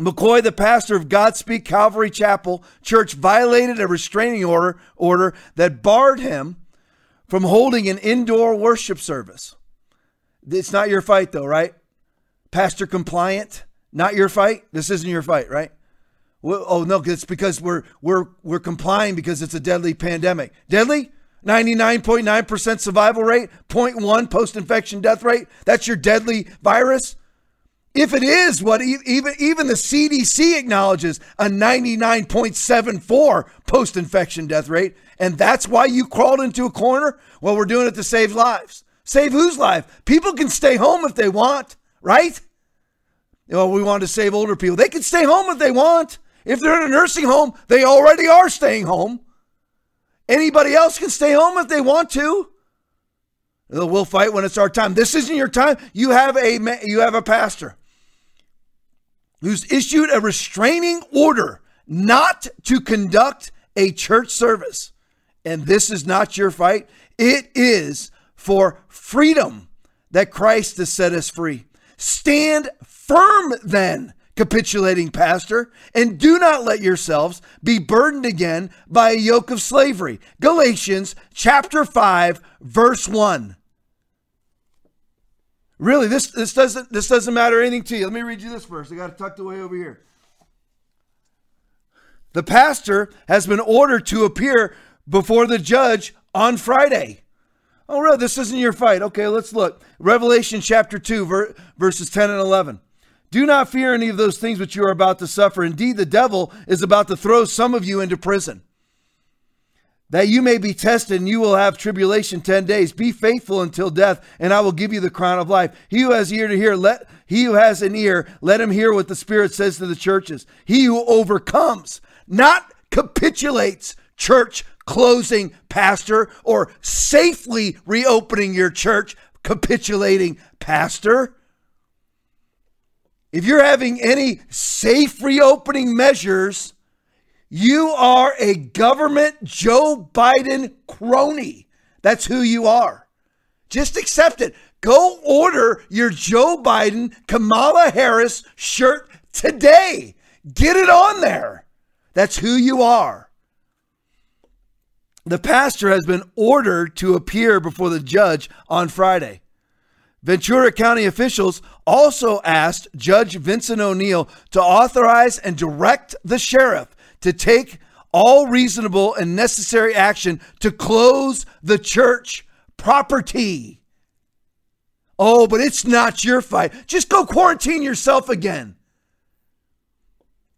McCoy, the pastor of Godspeak Calvary Chapel Church, violated a restraining order, order that barred him from holding an indoor worship service. It's not your fight, though, right? Pastor compliant, not your fight. This isn't your fight, right? Well, oh no, it's because we're we're we're complying because it's a deadly pandemic. Deadly? 99.9% survival rate, 0.1 post-infection death rate. That's your deadly virus. If it is what even even the CDC acknowledges a 99.74 post-infection death rate, and that's why you crawled into a corner. Well, we're doing it to save lives. Save whose life? People can stay home if they want, right? Well, we want to save older people. They can stay home if they want. If they're in a nursing home, they already are staying home. Anybody else can stay home if they want to. We'll fight when it's our time. This isn't your time. You have a you have a pastor who's issued a restraining order not to conduct a church service and this is not your fight, it is for freedom that Christ has set us free. Stand firm then, capitulating pastor, and do not let yourselves be burdened again by a yoke of slavery. Galatians chapter 5 verse 1. Really, this, this doesn't this doesn't matter anything to you. Let me read you this verse. I got it tucked away over here. The pastor has been ordered to appear before the judge on Friday. Oh, really? This isn't your fight. Okay, let's look. Revelation chapter 2, ver- verses 10 and 11. Do not fear any of those things which you are about to suffer. Indeed, the devil is about to throw some of you into prison, that you may be tested, and you will have tribulation 10 days. Be faithful until death, and I will give you the crown of life. He who has ear to hear, let he who has an ear, let him hear what the Spirit says to the churches. He who overcomes, not capitulates, church closing pastor or safely reopening your church, capitulating pastor. If you're having any safe reopening measures, you are a government Joe Biden crony. That's who you are. Just accept it. Go order your Joe Biden, Kamala Harris shirt today. Get it on there. That's who you are. The pastor has been ordered to appear before the judge on Friday. Ventura County officials also asked Judge Vincent O'Neill to authorize and direct the sheriff to take all reasonable and necessary action to close the church property. Oh, but it's not your fight. Just go quarantine yourself again.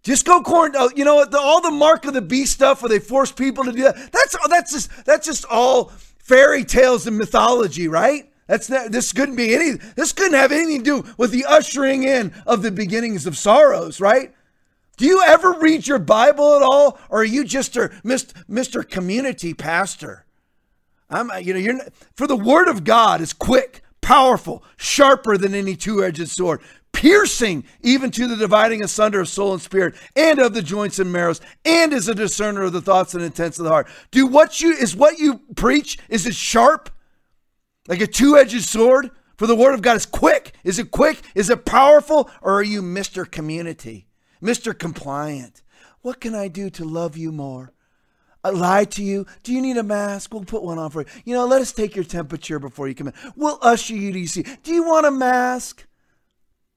Just go corn. Oh, uh, you know what? All the mark of the beast stuff where they force people to do that. That's oh, that's just that's just all fairy tales and mythology, right? That's not, this couldn't be any. This couldn't have anything to do with the ushering in of the beginnings of sorrows, right? Do you ever read your Bible at all, or are you just a Mr. Community Pastor? I'm, you know, you're for the Word of God is quick, powerful, sharper than any two-edged sword, piercing even to the dividing asunder of soul and spirit and of the joints and marrows and is a discerner of the thoughts and intents of the heart do what you is what you preach is it sharp like a two-edged sword for the word of god is quick is it quick is it powerful or are you mr community mr compliant what can i do to love you more I lie to you. Do you need a mask? We'll put one on for you. You know, let us take your temperature before you come in. We'll usher you to see. Do you want a mask?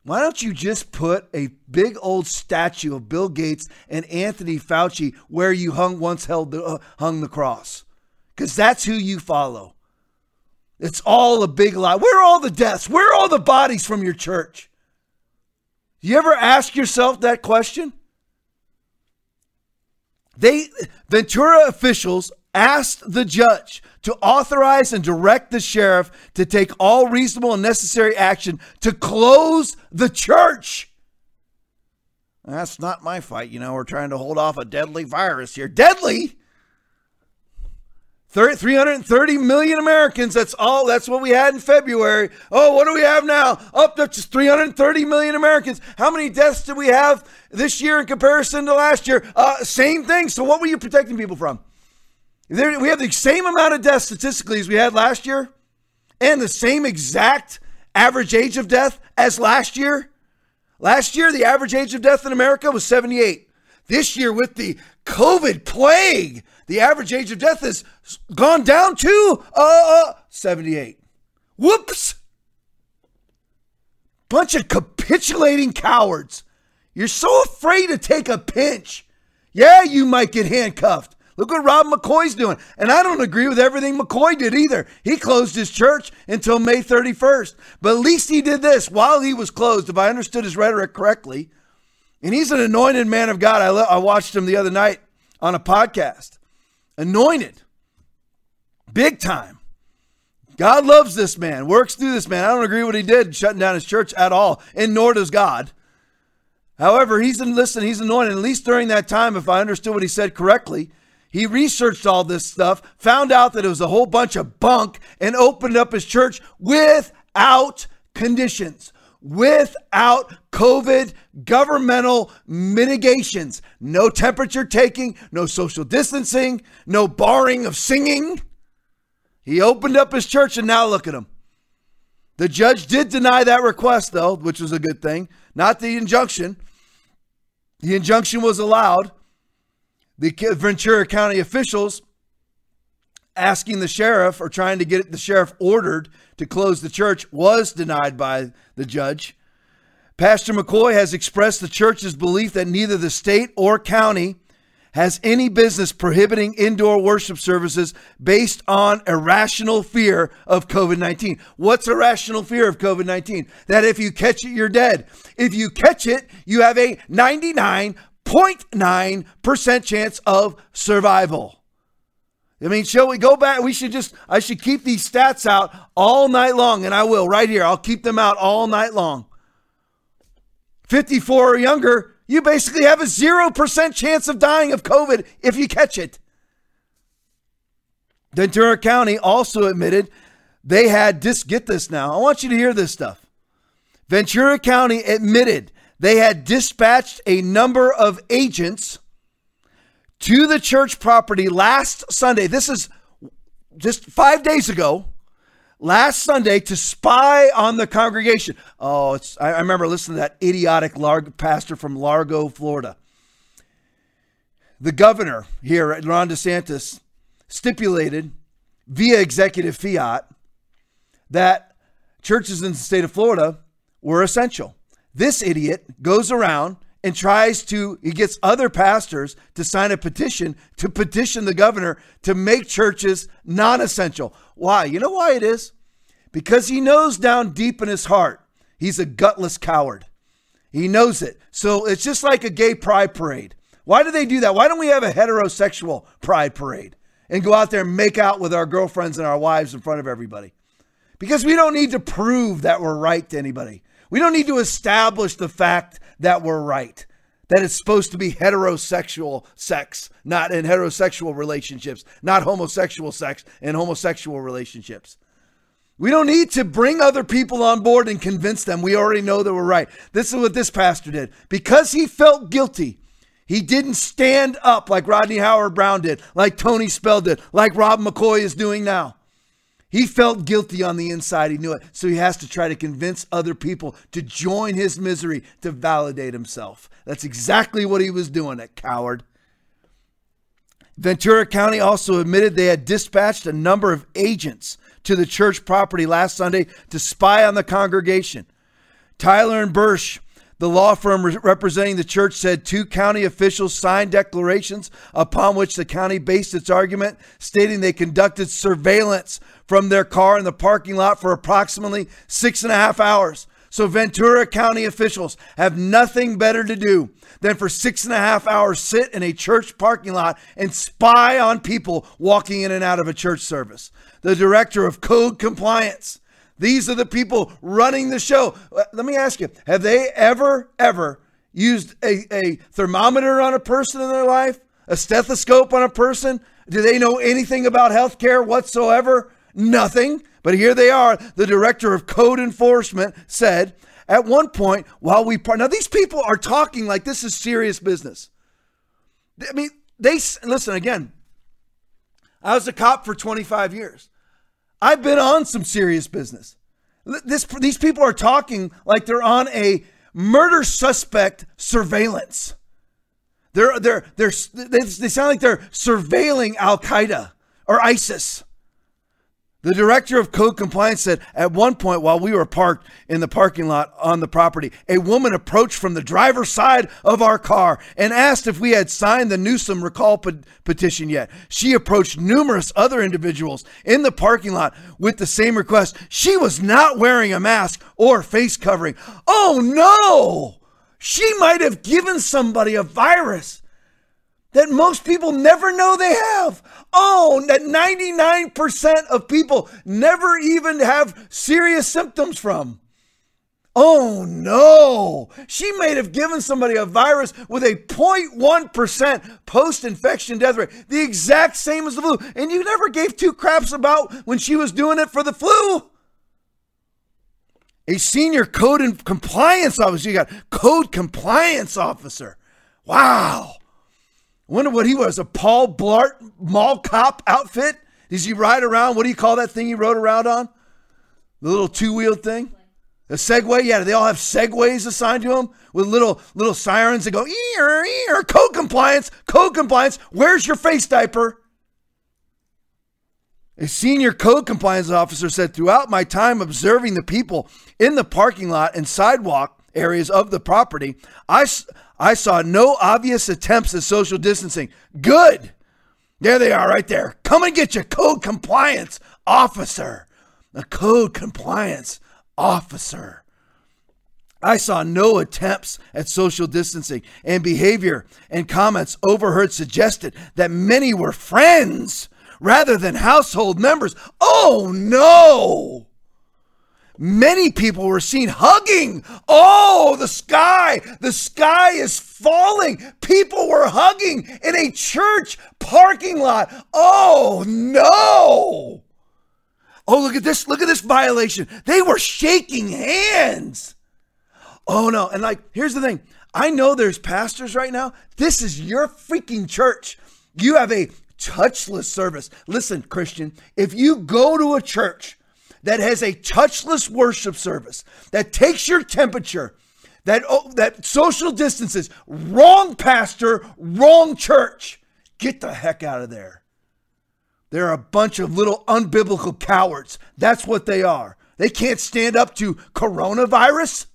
Why don't you just put a big old statue of Bill Gates and Anthony Fauci where you hung once held the, uh, hung the cross? Because that's who you follow. It's all a big lie. Where are all the deaths? Where are all the bodies from your church? You ever ask yourself that question? They Ventura officials asked the judge to authorize and direct the sheriff to take all reasonable and necessary action to close the church. That's not my fight. You know, we're trying to hold off a deadly virus here. Deadly? 30, 330 million Americans. That's all. That's what we had in February. Oh, what do we have now? Up to just 330 million Americans. How many deaths did we have this year in comparison to last year? Uh, same thing. So, what were you protecting people from? There, we have the same amount of deaths statistically as we had last year, and the same exact average age of death as last year. Last year, the average age of death in America was 78. This year, with the COVID plague, the average age of death has gone down to uh, 78. Whoops! Bunch of capitulating cowards. You're so afraid to take a pinch. Yeah, you might get handcuffed. Look what Rob McCoy's doing. And I don't agree with everything McCoy did either. He closed his church until May 31st. But at least he did this while he was closed, if I understood his rhetoric correctly. And he's an anointed man of God. I, I watched him the other night on a podcast. Anointed. Big time. God loves this man, works through this man. I don't agree with what he did shutting down his church at all, and nor does God. However, he's in listen, he's anointed. At least during that time, if I understood what he said correctly, he researched all this stuff, found out that it was a whole bunch of bunk, and opened up his church without conditions. without COVID governmental mitigations. No temperature taking, no social distancing, no barring of singing. He opened up his church and now look at him. The judge did deny that request, though, which was a good thing, not the injunction. The injunction was allowed. The Ventura County officials asking the sheriff or trying to get the sheriff ordered to close the church was denied by the judge. Pastor McCoy has expressed the church's belief that neither the state or county has any business prohibiting indoor worship services based on irrational fear of COVID 19. What's irrational fear of COVID 19? That if you catch it, you're dead. If you catch it, you have a 99.9% chance of survival. I mean, shall we go back? We should just, I should keep these stats out all night long, and I will right here. I'll keep them out all night long. 54 or younger, you basically have a 0% chance of dying of COVID if you catch it. Ventura County also admitted they had, just get this now. I want you to hear this stuff. Ventura County admitted they had dispatched a number of agents to the church property last Sunday. This is just five days ago. Last Sunday to spy on the congregation. Oh, I remember listening to that idiotic pastor from Largo, Florida. The governor here, Ron DeSantis, stipulated via executive fiat that churches in the state of Florida were essential. This idiot goes around and tries to, he gets other pastors to sign a petition to petition the governor to make churches non essential. Why? You know why it is? Because he knows down deep in his heart he's a gutless coward. He knows it. So it's just like a gay pride parade. Why do they do that? Why don't we have a heterosexual pride parade and go out there and make out with our girlfriends and our wives in front of everybody? Because we don't need to prove that we're right to anybody. We don't need to establish the fact that we're right. That it's supposed to be heterosexual sex, not in heterosexual relationships, not homosexual sex in homosexual relationships. We don't need to bring other people on board and convince them. We already know that we're right. This is what this pastor did. Because he felt guilty, he didn't stand up like Rodney Howard-Browne did, like Tony Spell did, like Rob McCoy is doing now. He felt guilty on the inside. He knew it. So he has to try to convince other people to join his misery to validate himself. That's exactly what he was doing, that coward. Ventura County also admitted they had dispatched a number of agents to the church property last Sunday to spy on the congregation. Tyler and Bursch the law firm representing the church said two county officials signed declarations upon which the county based its argument, stating they conducted surveillance from their car in the parking lot for approximately six and a half hours. So Ventura County officials have nothing better to do than for six and a half hours sit in a church parking lot and spy on people walking in and out of a church service. The director of code compliance these are the people running the show. Uh, let me ask you have they ever, ever used a, a thermometer on a person in their life? A stethoscope on a person? Do they know anything about healthcare whatsoever? Nothing. But here they are. The director of code enforcement said at one point while we part. Now, these people are talking like this is serious business. I mean, they listen again. I was a cop for 25 years. I've been on some serious business. This, these people are talking like they're on a murder suspect surveillance. They're, they're, they're, they sound like they're surveilling Al Qaeda or ISIS. The director of code compliance said at one point while we were parked in the parking lot on the property, a woman approached from the driver's side of our car and asked if we had signed the Newsom recall pe- petition yet. She approached numerous other individuals in the parking lot with the same request. She was not wearing a mask or face covering. Oh no! She might have given somebody a virus that most people never know they have. Oh, that 99% of people never even have serious symptoms from. Oh no, she may have given somebody a virus with a 0.1% post infection death rate, the exact same as the flu. And you never gave two craps about when she was doing it for the flu. A senior code and compliance officer. You got code compliance officer. Wow. I wonder what he was. A Paul Blart mall cop outfit? Does he ride around? What do you call that thing he rode around on? The little two wheeled thing? A Segway? Yeah, do they all have Segways assigned to them with little little sirens that go, ear, ear, code compliance, code compliance. Where's your face diaper? A senior code compliance officer said, throughout my time observing the people in the parking lot and sidewalk areas of the property, I, I saw no obvious attempts at social distancing. Good. There they are right there. Come and get your code compliance officer. A code compliance officer. I saw no attempts at social distancing, and behavior and comments overheard suggested that many were friends rather than household members. Oh no! Many people were seen hugging. Oh, the sky, the sky is falling. People were hugging in a church parking lot. Oh no! Oh, look at this. Look at this violation. They were shaking hands. Oh, no. And like, here's the thing I know there's pastors right now. This is your freaking church. You have a touchless service. Listen, Christian, if you go to a church that has a touchless worship service that takes your temperature, that, oh, that social distances, wrong pastor, wrong church, get the heck out of there. They're a bunch of little unbiblical cowards. That's what they are. They can't stand up to coronavirus.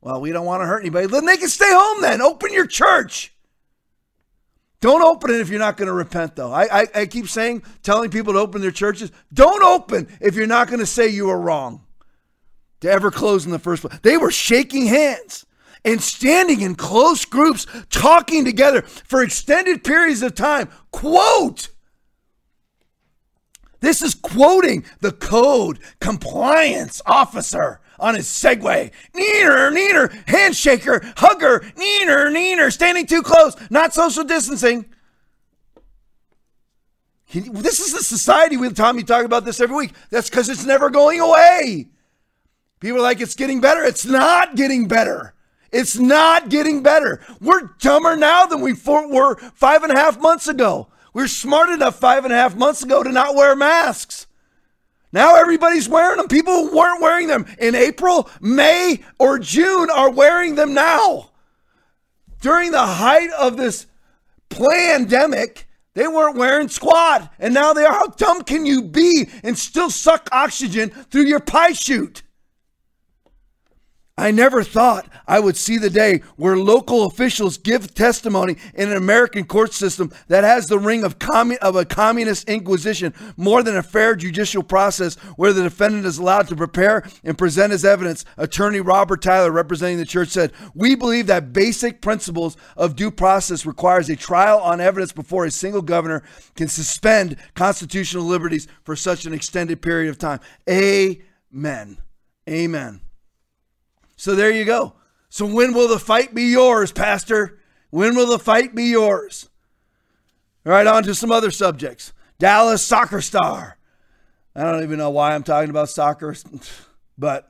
Well, we don't want to hurt anybody. Then they can stay home then. Open your church. Don't open it if you're not going to repent, though. I, I, I, keep saying, telling people to open their churches. Don't open if you're not going to say you were wrong to ever close in the first place. They were shaking hands and standing in close groups, talking together for extended periods of time. Quote, this is quoting the code compliance officer on his Segway. Neener, neener, handshaker, hugger, neener, neener, standing too close, not social distancing. this is the society with Tommy talk about this every week. That's because it's never going away. People are like, it's getting better. It's not getting better. It's not getting better. We're dumber now than we were five and a half months ago. We are smart enough five and a half months ago to not wear masks. Now everybody's wearing them. People who weren't wearing them in April, May, or June are wearing them now. During the height of this pandemic, they weren't wearing squat, and now they are. How dumb can you be and still suck oxygen through your pie chute? I never thought I would see the day where local officials give testimony in an American court system that has the ring of, of a communist inquisition more than a fair judicial process where the defendant is allowed to prepare and present his evidence. Attorney Robert Tyler, representing the church, said, We believe that basic principles of due process requires a trial on evidence before a single governor can suspend constitutional liberties for such an extended period of time. Amen. Amen. So there you go. So when will the fight be yours, Pastor? When will the fight be yours? All right, on to some other subjects. Dallas soccer star. I don't even know why I'm talking about soccer, but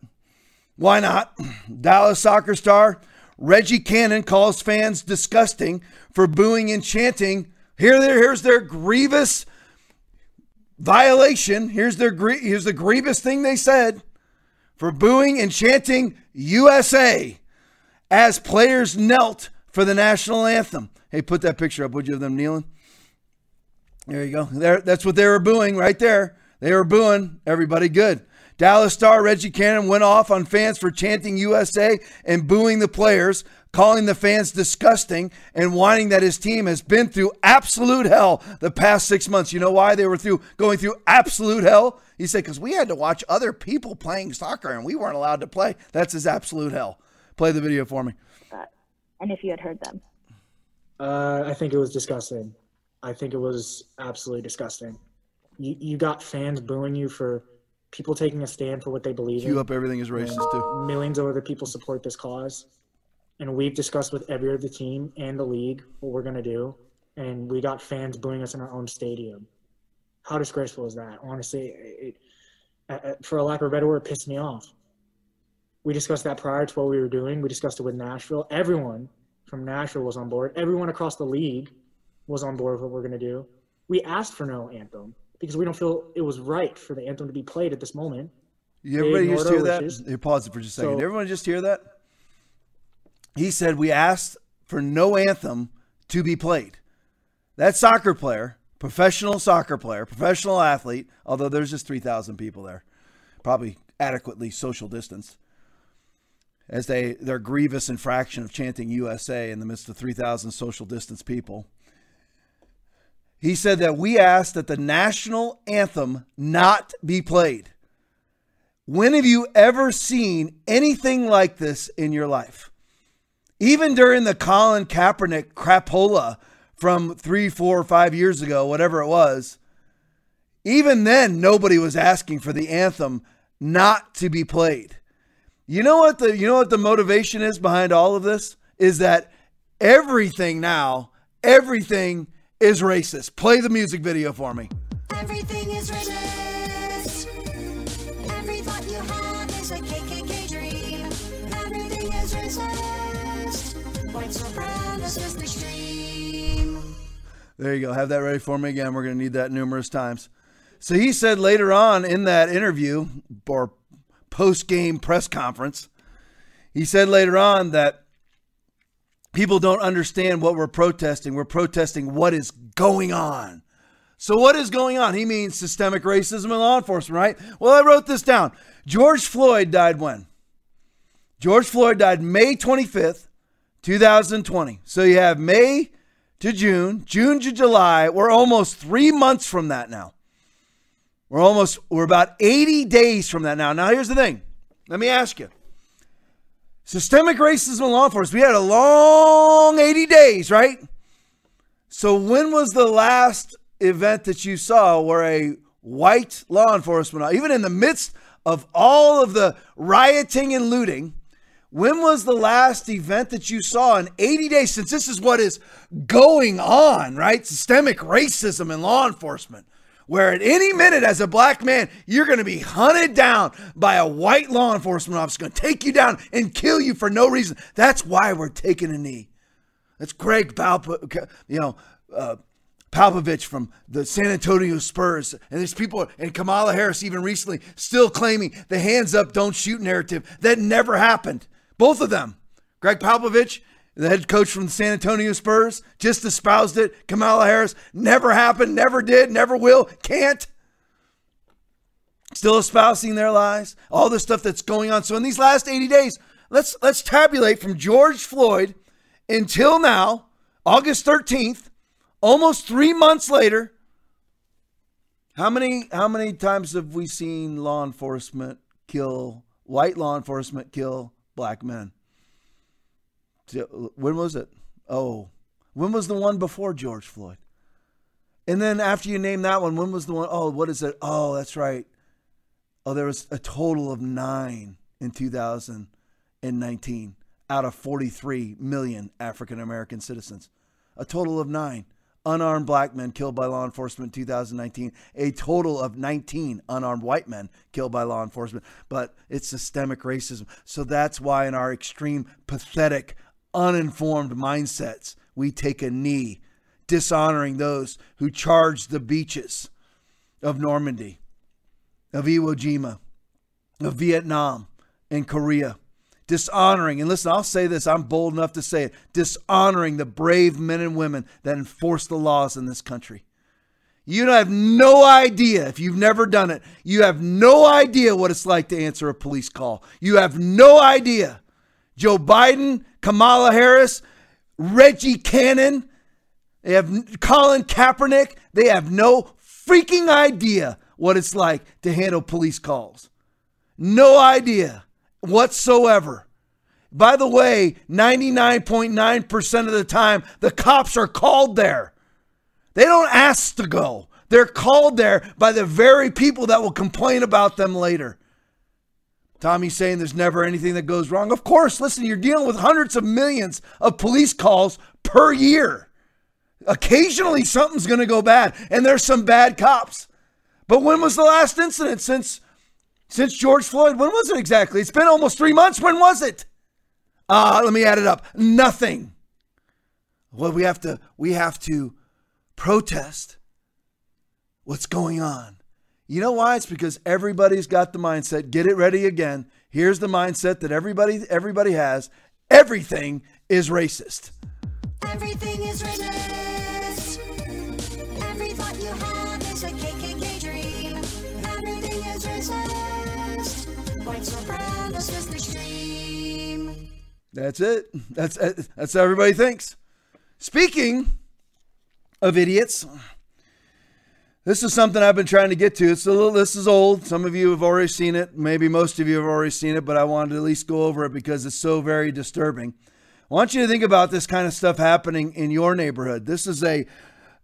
why not? Dallas soccer star Reggie Cannon calls fans disgusting for booing and chanting. Here, there, here's their grievous violation. Here's their here's the grievous thing they said for booing and chanting USA as players knelt for the national anthem. Hey, put that picture up, would you, of them kneeling? There you go. There, that's what they were booing right there. They were booing everybody good. Dallas star Reggie Cannon went off on fans for chanting USA and booing the players, calling the fans disgusting and whining that his team has been through absolute hell the past six months. You know why they were through going through absolute hell? He said, because we had to watch other people playing soccer and we weren't allowed to play. That's his absolute hell. Play the video for me. And if you had heard them. Uh, I think it was disgusting. I think it was absolutely disgusting. You, you got fans booing you for people taking a stand for what they believe Cue in. up everything is racist too. Millions of other people support this cause. And we've discussed with every other team and the league what we're going to do. And we got fans booing us in our own stadium how disgraceful is that? Honestly, it, it, for a lack of a better word, it pissed me off. We discussed that prior to what we were doing. We discussed it with Nashville. Everyone from Nashville was on board. Everyone across the league was on board with what we're going to do. We asked for no anthem because we don't feel it was right for the anthem to be played at this moment. You everybody just hear that? wishes. Here, pause it for just a second. So- everyone just hear that? He said we asked for no anthem to be played. That soccer player, professional soccer player, professional athlete, although there's just 3,000 people there, probably adequately social distanced, as they their grievous infraction of chanting USA in the midst of 3,000 social distance people. He said that we asked that the national anthem not be played. When have you ever seen anything like this in your life? Even during the Colin Kaepernick crapola from three, four, five years ago, whatever it was, even then nobody was asking for the anthem not to be played. You know what the you know what the motivation is behind all of this is that everything now, everything is racist. Play the music video for me. Everything is racist. Every thought you have is a KKK dream. Everything is racist. White supremacist extreme. There you go. Have that ready for me again. We're going to need that numerous times. So he said later on in that interview or post game press conference, he said later on that people don't understand what we're protesting. We're protesting what is going on. So, what is going on? He means systemic racism in law enforcement, right? Well, I wrote this down. George Floyd died when? George Floyd died May 25th, 2020. So, you have May to June, June to July. We're almost three months from that now. We're almost, we're about 80 days from that now. Now, here's the thing. Let me ask you. Systemic racism in law enforcement, we had a long 80 days, right? So, when was the last event that you saw where a white law enforcement, even in the midst of all of the rioting and looting, when was the last event that you saw in 80 days? Since this is what is going on, right? Systemic racism in law enforcement, where at any minute, as a black man, you're going to be hunted down by a white law enforcement officer, going to take you down and kill you for no reason. That's why we're taking a knee. That's Greg Palpa, you know, uh, Popovich from the San Antonio Spurs. And there's people, and Kamala Harris even recently, still claiming the hands up, don't shoot narrative. That never happened. Both of them. Greg Popovich, the head coach from the San Antonio Spurs, just espoused it. Kamala Harris, never happened, never did, never will, can't. Still espousing their lies. All the stuff that's going on. So in these last 80 days, let's let's tabulate from George Floyd until now, August 13th, almost three months later, how many how many times have we seen law enforcement kill white law enforcement kill black men? When was it? Oh, when was the one before George Floyd? And then after you name that one, when was the one? Oh, what is it? Oh, that's right. Oh, there was a total of nine in 2019 out of 43 million African American citizens. A total of nine unarmed black men killed by law enforcement in 2019, a total of 19 unarmed white men killed by law enforcement. But it's systemic racism. So that's why, in our extreme, pathetic, uninformed mindsets, we take a knee, dishonoring those who charged the beaches of Normandy, of Iwo Jima, of Vietnam, and Korea dishonoring, and listen, I'll say this, I'm bold enough to say it, dishonoring the brave men and women that enforce the laws in this country. You have no idea, if you've never done it, you have no idea what it's like to answer a police call. You have no idea. Joe Biden, Kamala Harris, Reggie Cannon, they have Colin Kaepernick, they have no freaking idea what it's like to handle police calls. No idea whatsoever. By the way, 99.9% of the time, the cops are called there. They don't ask to go, they're called there by the very people that will complain about them later. Tommy's saying there's never anything that goes wrong. Of course, listen, you're dealing with hundreds of millions of police calls per year. Occasionally, something's going to go bad, and there's some bad cops. But when was the last incident since Since George Floyd, when was it exactly? It's been almost three months. When was it? Ah, let me add it up. Nothing. Well, we have to we have to protest what's going on. You know why? It's because everybody's got the mindset. Get it ready again. Here's the mindset that everybody everybody has. Everything is racist. Everything is racist. Every thought you have is a KKK dream. Everything is racist. White supremacist stream. That's it. That's that's how everybody thinks. Speaking of idiots, this is something I've been trying to get to. It's a little. This is old. Some of you have already seen it. Maybe most of you have already seen it, but I wanted to at least go over it because it's so very disturbing. I want you to think about this kind of stuff happening in your neighborhood. This is a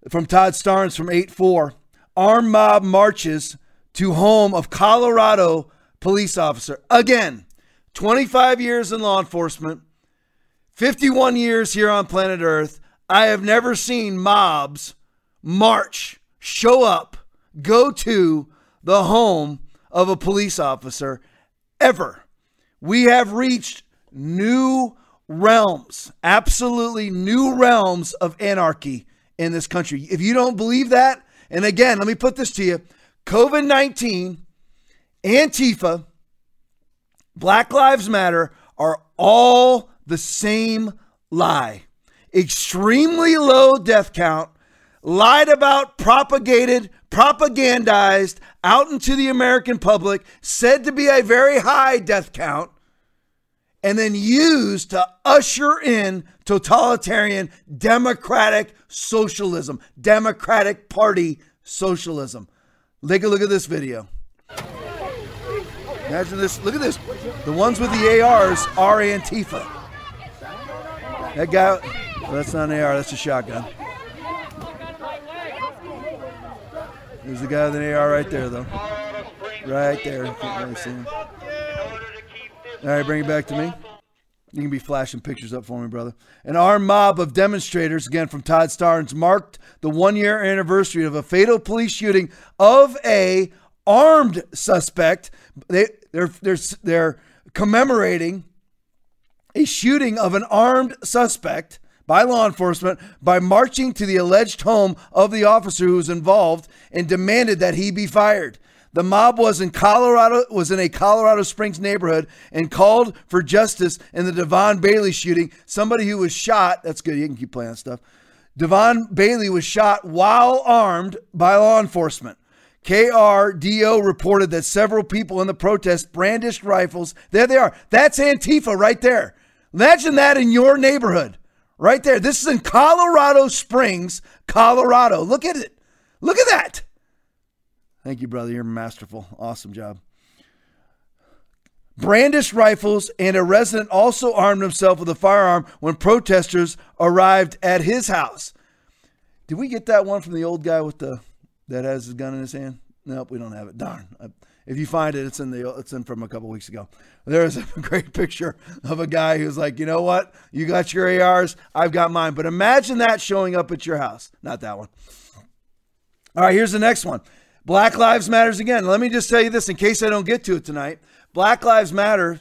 from Todd Starnes from 8-4. Armed mob marches to home of Colorado police officer. Again, 25 years in law enforcement, 51 years here on planet Earth. I have never seen mobs march, show up, go to the home of a police officer ever. We have reached new realms, absolutely new realms of anarchy in this country. If you don't believe that, and again, let me put this to you COVID 19, Antifa, Black Lives Matter are all the same lie. Extremely low death count, lied about, propagated, propagandized out into the American public, said to be a very high death count, and then used to usher in totalitarian democratic socialism, Democratic Party socialism. Take a look at this video. Imagine this. Look at this. The ones with the ARs are Antifa. That guy, well, that's not an AR, that's a shotgun. There's the guy with an AR right there, though. Right there. Really see him. All right, bring it back to me. You can be flashing pictures up for me, brother. An armed mob of demonstrators, again from Todd Starnes, marked the one year anniversary of a fatal police shooting of a armed suspect. They, they're, they're, they're commemorating a shooting of an armed suspect by law enforcement by marching to the alleged home of the officer who was involved and demanded that he be fired. The mob was in Colorado was in a Colorado Springs neighborhood and called for justice in the Devon Bailey shooting. Somebody who was shot. That's good. You can keep playing that stuff. Devon Bailey was shot while armed by law enforcement. KRDO reported that several people in the protest brandished rifles. There they are. That's Antifa right there. Imagine that in your neighborhood. Right there. This is in Colorado Springs, Colorado. Look at it. Look at that. Thank you, brother. You're masterful. Awesome job. Brandished rifles, and a resident also armed himself with a firearm when protesters arrived at his house. Did we get that one from the old guy with the that has his gun in his hand? Nope, we don't have it. Darn. If you find it, it's in the it's in from a couple weeks ago. There's a great picture of a guy who's like, you know what? You got your ARs, I've got mine. But imagine that showing up at your house. Not that one. All right, here's the next one. Black Lives Matters again. Let me just tell you this in case I don't get to it tonight. Black Lives Matter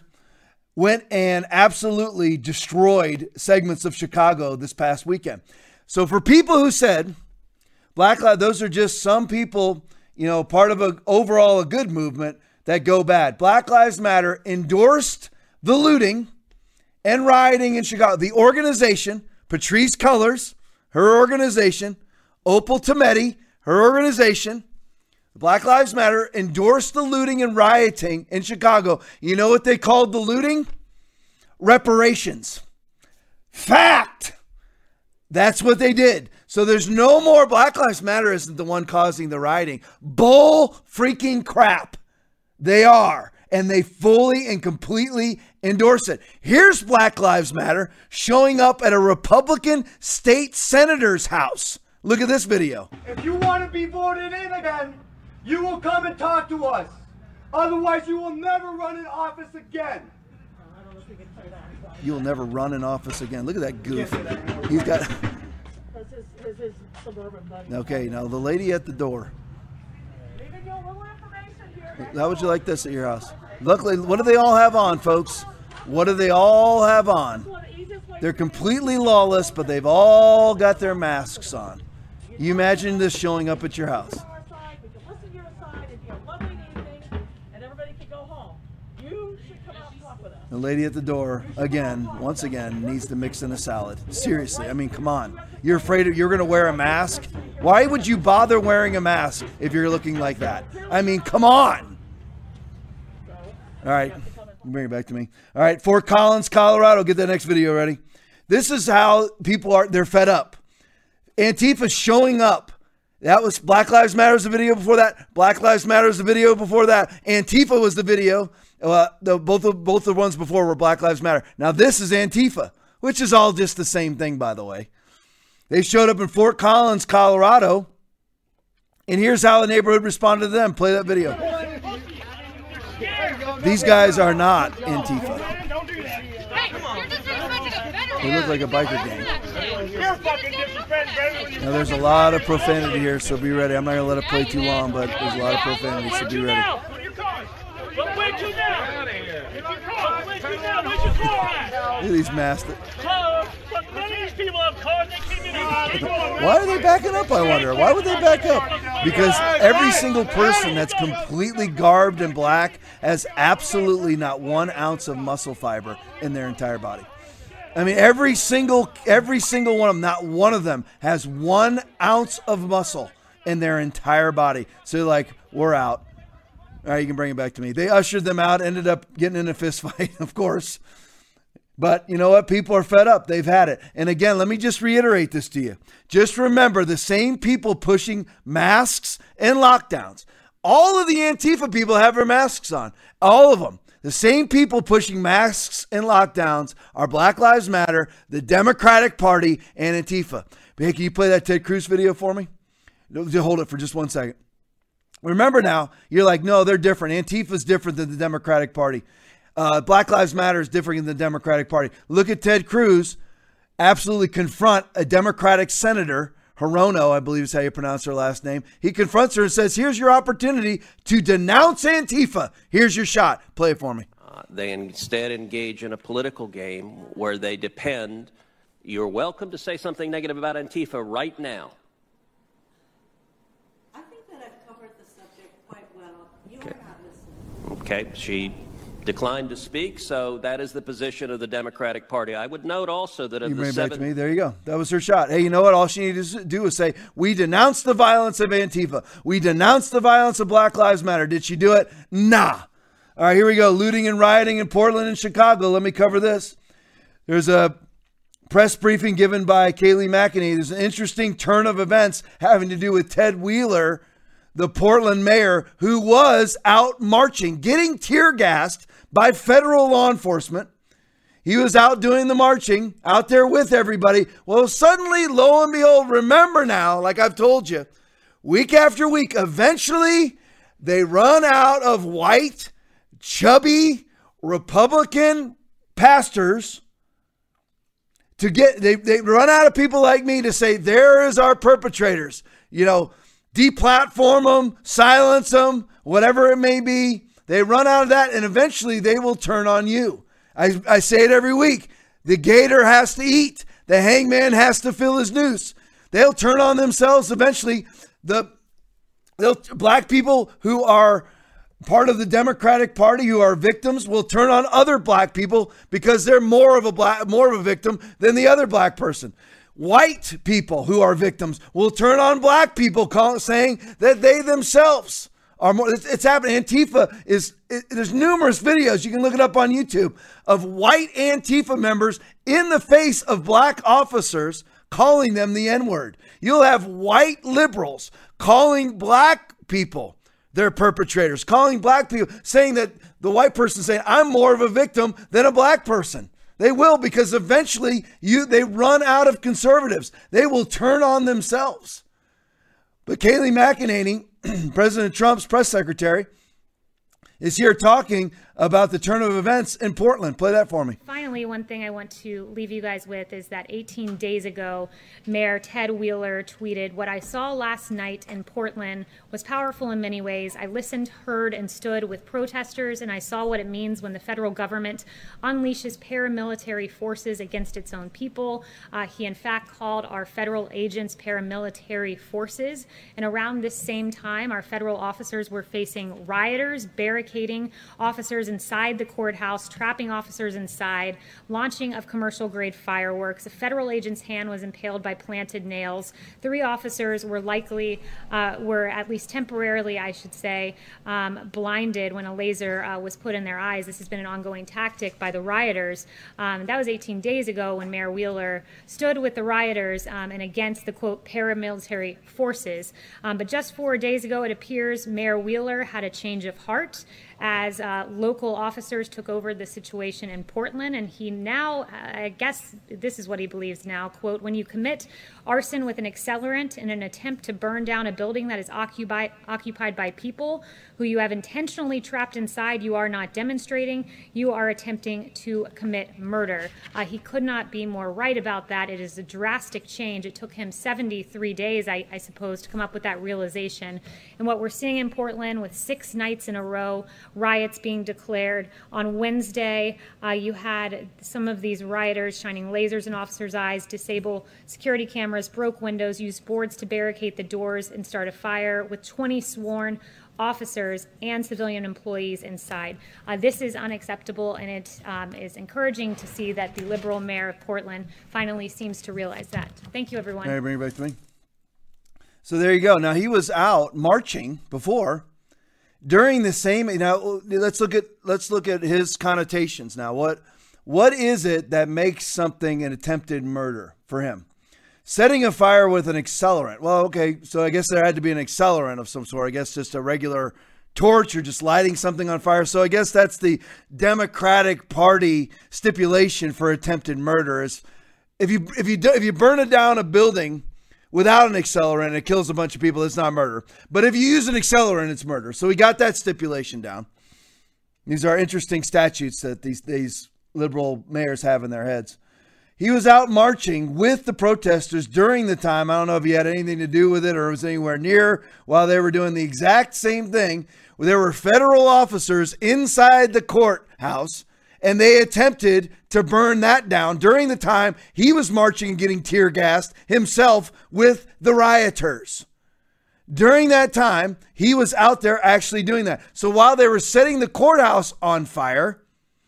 went and absolutely destroyed segments of Chicago this past weekend. So for people who said Black Lives, those are just some people, you know, part of a overall a good movement that go bad. Black Lives Matter endorsed the looting and rioting in Chicago. The organization, Patrisse Cullors, her organization, Opal Tometi, her organization, Black Lives Matter endorsed the looting and rioting in Chicago. You know what they called the looting? Reparations. Fact. That's what they did. So there's no more Black Lives Matter isn't the one causing the rioting. Bull freaking crap. They are. And they fully and completely endorse it. Here's Black Lives Matter showing up at a Republican state senator's house. Look at this video. If you want to be voted in again, you will come and talk to us. Otherwise, you will never run in office again. You'll never run in office again. Look at that goof. He's got. That's his, his, his suburban buddy. Okay, now the lady at the door. How would you like this at your house? Luckily, what do they all have on, folks? What do they all have on? They're completely lawless, but they've all got their masks on. You imagine this showing up at your house? The lady at the door, again, once again, needs to mix in a salad. Seriously, I mean, come on. You're afraid of, you're going to wear a mask? Why would you bother wearing a mask if you're looking like that? I mean, come on. All right, bring it back to me. All right, Fort Collins, Colorado. Get that next video ready. This is how people are, they're fed up. Antifa showing up. That was Black Lives Matters, the video before that. Black Lives Matters, the video before that. Antifa was the video. Uh, the, both of both the ones before were Black Lives Matter. Now this is Antifa, which is all just the same thing, by the way. They showed up in Fort Collins, Colorado, and here's how the neighborhood responded to them. Play that video. These guys are not Antifa. They look like a biker gang. Now there's a lot of profanity here, so be ready. I'm not gonna let it play too long, but there's a lot of profanity, so be ready. But where'd you now? Where'd you now? Where's your car at? Look at these masked. Car, but none of these people have cars. They came in here. Why are they backing up? I wonder. Why would they back up? Because every single person that's completely garbed in black has absolutely not one ounce of muscle fiber in their entire body. I mean, every single every single one of them, not one of them has one ounce of muscle in their entire body. So like, we're out. All right, you can bring it back to me. They ushered them out, ended up getting in a fist fight, of course. But you know what? People are fed up. They've had it. And again, let me just reiterate this to you. Just remember the same people pushing masks and lockdowns. All of the Antifa people have their masks on. All of them. The same people pushing masks and lockdowns are Black Lives Matter, the Democratic Party, and Antifa. Hey, can you play that Ted Cruz video for me? Just Hold it for just one second. Remember now, you're like, no, they're different. Antifa's different than the Democratic Party. Uh, Black Lives Matter is different than the Democratic Party. Look at Ted Cruz absolutely confront a Democratic senator, Hirono, I believe is how you pronounce her last name. He confronts her and says, Here's your opportunity to denounce Antifa. Here's your shot. Play it for me. Uh, they instead engage in a political game where they depend. You're welcome to say something negative about Antifa right now. I think that I've covered the subject quite well. You are not listening. Okay, she declined to speak, so that is the position of the Democratic Party. I would note also that of You the it back seven, to me. There you go. That was her shot. Hey, you know what? All she needed to do was say, We denounce the violence of Antifa. We denounce the violence of Black Lives Matter. Did she do it? Nah. All right, here we go. Looting and rioting in Portland and Chicago. Let me cover this. There's a press briefing given by Kayleigh McEnany. There's an interesting turn of events having to do with Ted Wheeler, the Portland mayor, who was out marching, getting tear gassed by federal law enforcement. He was out doing the marching, out there with everybody. Well, suddenly, lo and behold, remember now, like I've told you, week after week, eventually they run out of white, chubby, Republican pastors to get they, they run out of people like me to say there is our perpetrators you know deplatform them silence them whatever it may be they run out of that and eventually they will turn on you. I, I say it every week. The gator has to eat. The hangman has to fill his noose. They'll turn on themselves eventually. The they'll, black people who are part of the Democratic Party who are victims will turn on other black people because they're more of a black more of a victim than the other black person. White people who are victims will turn on black people saying that they themselves are more it's, it's happening Antifa is it, there's numerous videos you can look it up on YouTube of white Antifa members in the face of black officers calling them the N-word. You'll have white liberals calling black people they're perpetrators, calling black people, saying that the white person saying, I'm more of a victim than a black person. They will because eventually you they run out of conservatives. They will turn on themselves. But Kayleigh McEnany, President Trump's press secretary, is here talking about the turn of events in Portland. Play that for me. Finally, one thing I want to leave you guys with is that 18 days ago, Mayor Ted Wheeler tweeted, What I saw last night in Portland was powerful in many ways. I listened, heard, and stood with protesters, and I saw what it means when the federal government unleashes paramilitary forces against its own people. Uh, he, in fact, called our federal agents paramilitary forces. And around this same time, our federal officers were facing rioters, barricading officers inside the courthouse, trapping officers inside, launching of commercial grade fireworks. A federal agent's hand was impaled by planted nails. Three officers were likely, uh, were at least temporarily, I should say, um, blinded when a laser uh, was put in their eyes. This has been an ongoing tactic by the rioters. Um, that was 18 days ago when Mayor Wheeler stood with the rioters um, and against the quote paramilitary forces. Um, but just four days ago, it appears Mayor Wheeler had a change of heart as uh, local officers took over the situation in Portland. And he now, I guess this is what he believes now, quote, when you commit arson with an accelerant in an attempt to burn down a building that is occupied, occupied by people who you have intentionally trapped inside, you are not demonstrating, you are attempting to commit murder. Uh, he could not be more right about that. It is a drastic change. It took him 73 days, I, I suppose, to come up with that realization. And what we're seeing in Portland with six nights in a row, riots being declared. On Wednesday, uh, you had some of these rioters shining lasers in officers' eyes, disable security cameras, broke windows, used boards to barricade the doors, and start a fire with 20 sworn officers and civilian employees inside. Uh, this is unacceptable, and it um, is encouraging to see that the liberal mayor of Portland finally seems to realize that. Thank you, everyone. Mary, bring to me. So there you go. Now he was out marching before during the same now let's look at let's look at his connotations now what what is it that makes something an attempted murder for him setting a fire with an accelerant well okay so i guess there had to be an accelerant of some sort i guess just a regular torch or just lighting something on fire so i guess that's the democratic party stipulation for attempted murder is if you if you do, if you burn it down a building without an accelerant it kills a bunch of people, it's not murder. But if you use an accelerant, it's murder. So we got that stipulation down. These are interesting statutes that these these liberal mayors have in their heads. He was out marching with the protesters during the time. I don't know if he had anything to do with it or was anywhere near while they were doing the exact same thing. There were federal officers inside the courthouse and they attempted to burn that down during the time he was marching and getting tear gassed himself with the rioters. During that time, he was out there actually doing that. So while they were setting the courthouse on fire,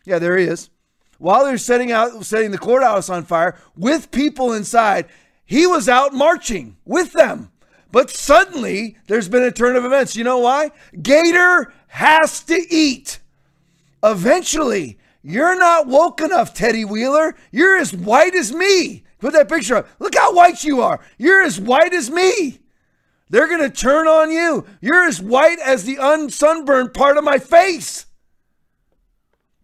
yeah, there he is. While they're setting out setting the courthouse on fire with people inside, he was out marching with them. But suddenly, there's been a turn of events. You know why? Gator has to eat. Eventually, you're not woke enough, Teddy Wheeler. You're as white as me. Put that picture up. Look how white you are. You're as white as me. They're going to turn on you. You're as white as the unsunburned part of my face.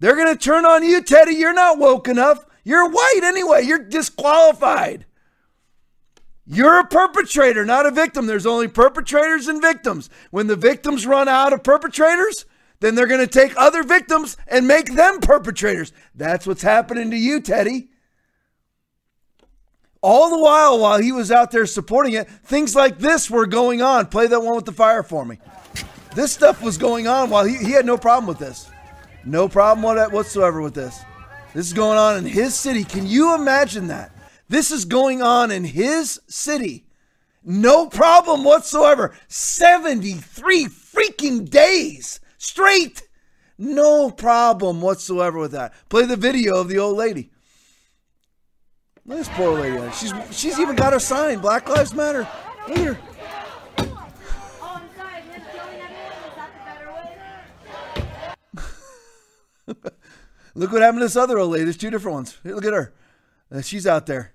They're going to turn on you, Teddy. You're not woke enough. You're white anyway. You're disqualified. You're a perpetrator, not a victim. There's only perpetrators and victims. When the victims run out of perpetrators, then they're going to take other victims and make them perpetrators. That's what's happening to you, Teddy. All the while, while he was out there supporting it, things like this were going on. Play that one with the fire for me. This stuff was going on while he, he had no problem with this. No problem whatsoever with this. This is going on in his city. Can you imagine that? This is going on in his city. No problem whatsoever. 73 freaking days straight. No problem whatsoever with that. Play the video of the old lady. Look at this poor lady. She's she's even got her sign. Black Lives Matter. Look at her. Look what happened to this other old lady. There's two different ones. Look at her. Uh, she's out there.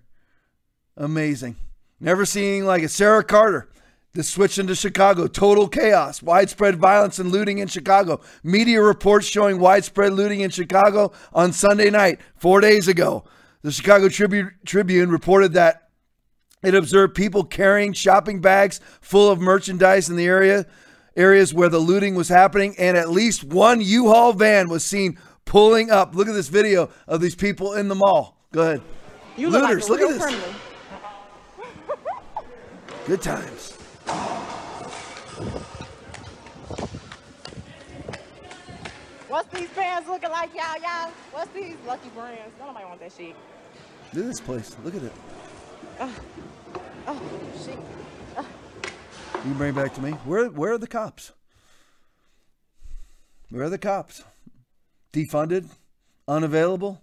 Amazing. Never seen like a Sarah Carter. The switch into Chicago, total chaos, widespread violence and looting in Chicago. Media reports showing widespread looting in Chicago on Sunday night, four days ago. The Chicago Tribune, Tribune reported that it observed people carrying shopping bags full of merchandise in the area areas where the looting was happening, and at least one U-Haul van was seen pulling up. Look at this video of these people in the mall. Go ahead. You look Looters, like look at this. Good times. What's these pants looking like, y'all, y'all? What's these lucky brands? Nobody want that shit. Look at this place. Look at it. Oh, oh shit. You can bring it back to me. Where where are the cops? Where are the cops? Defunded? Unavailable?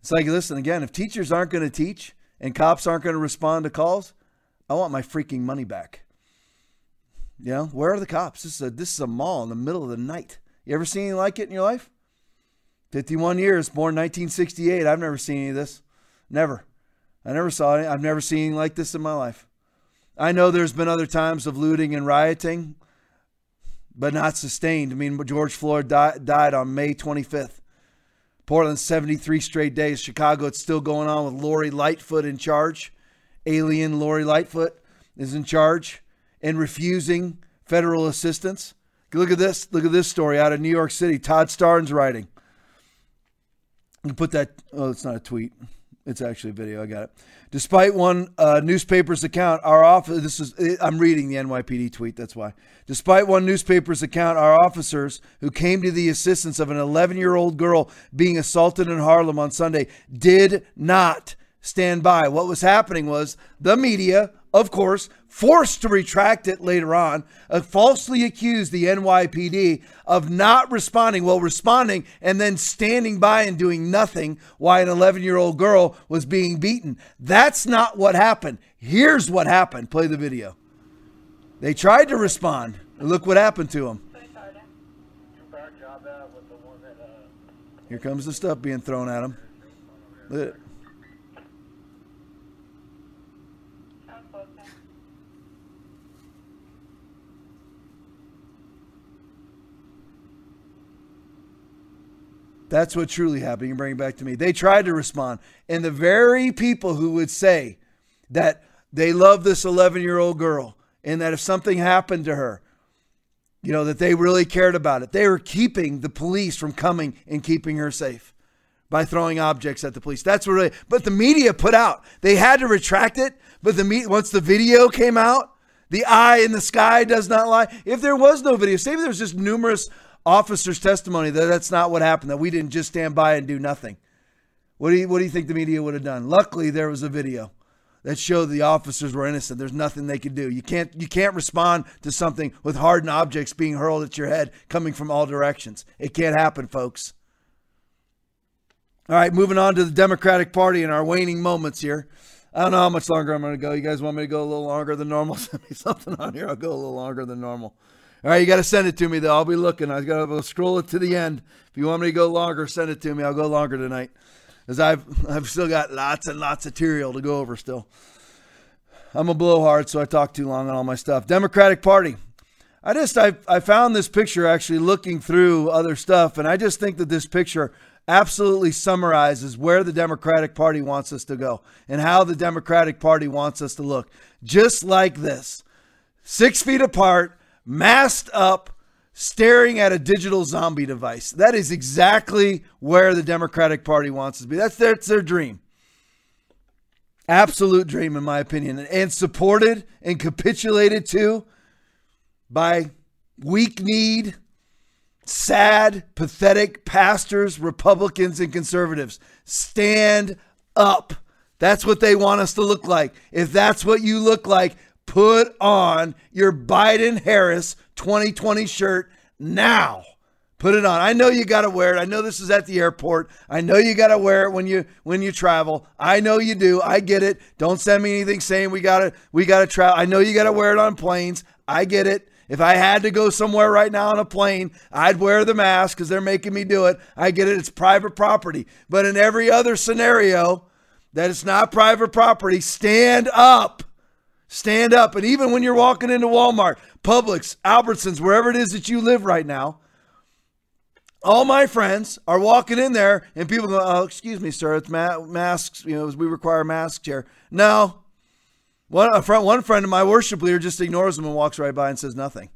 It's like, listen, again, if teachers aren't going to teach and cops aren't going to respond to calls, I want my freaking money back. You know, where are the cops? This is a this is a mall in the middle of the night. You ever seen anything like it in your life? 51 years, born 1968. I've never seen any of this. Never. I never saw it. I've never seen anything like this in my life. I know there's been other times of looting and rioting, but not sustained. I mean, George Floyd di- died on May 25th. Portland, 73 straight days. Chicago, it's still going on with Lori Lightfoot in charge. Alien Lori Lightfoot is in charge and refusing federal assistance. Look at this. Look at this story out of New York City. Todd Starnes writing. You put that. Oh, it's not a tweet. It's actually a video. I got it. Despite one uh, newspaper's account, our office. This is. I'm reading the NYPD tweet. That's why. Despite one newspaper's account, our officers who came to the assistance of an 11 year old girl being assaulted in Harlem on Sunday did not stand by. What was happening was the media, of course, forced to retract it later on, uh, falsely accused the NYPD of not responding, well, responding and then standing by and doing nothing while an 11 year old girl was being beaten. That's not what happened. Here's what happened. Play the video. They tried to respond. Look what happened to them. Here comes the stuff being thrown at them. That's what truly happened. You bring it back to me. They tried to respond. And the very people who would say that they love this 11 year old girl and that if something happened to her, you know, that they really cared about it, they were keeping the police from coming and keeping her safe by throwing objects at the police. That's what really, but the media put out, they had to retract it. But the me, once the video came out, the eye in the sky does not lie. If there was no video, say there was just numerous officers' testimony that that's not what happened, that we didn't just stand by and do nothing. What do you what do you think the media would have done? Luckily, there was a video that showed the officers were innocent. There's nothing they could do. You can't you can't respond to something with hardened objects being hurled at your head coming from all directions. It can't happen, folks. All right, moving on to the Democratic Party in our waning moments here. I don't know how much longer I'm going to go. You guys want me to go a little longer than normal? Send me something on here. I'll go a little longer than normal. All right, you got to send it to me though. I'll be looking. I got to scroll it to the end. If you want me to go longer, send it to me. I'll go longer tonight, because I've I've still got lots and lots of material to go over still. I'm a blowhard, so I talk too long on all my stuff. Democratic Party. I just I I found this picture actually looking through other stuff, and I just think that this picture absolutely summarizes where the Democratic Party wants us to go and how the Democratic Party wants us to look. Just like this, six feet apart, masked up, staring at a digital zombie device. That is exactly where the Democratic Party wants to be. That's their, that's their dream. Absolute dream, in my opinion, and supported and capitulated to by weak kneed, sad, pathetic pastors, Republicans, and conservatives. Stand up. That's what they want us to look like. If that's what you look like, put on your Biden Harris 2020 shirt now. Put it on. I know you got to wear it. I know this is at the airport. I know you got to wear it when you when you travel. I know you do. I get it. Don't send me anything saying we got to we got to travel. I know you got to wear it on planes. I get it. If I had to go somewhere right now on a plane, I'd wear the mask because they're making me do it. I get it. It's private property. But in every other scenario that it's not private property, stand up. Stand up. And even when you're walking into Walmart, Publix, Albertsons, wherever it is that you live right now, all my friends are walking in there and people go, oh, excuse me, sir, it's ma- masks. You know, we require masks here. No. One, friend, one friend of my worship leader just ignores them and walks right by and says nothing.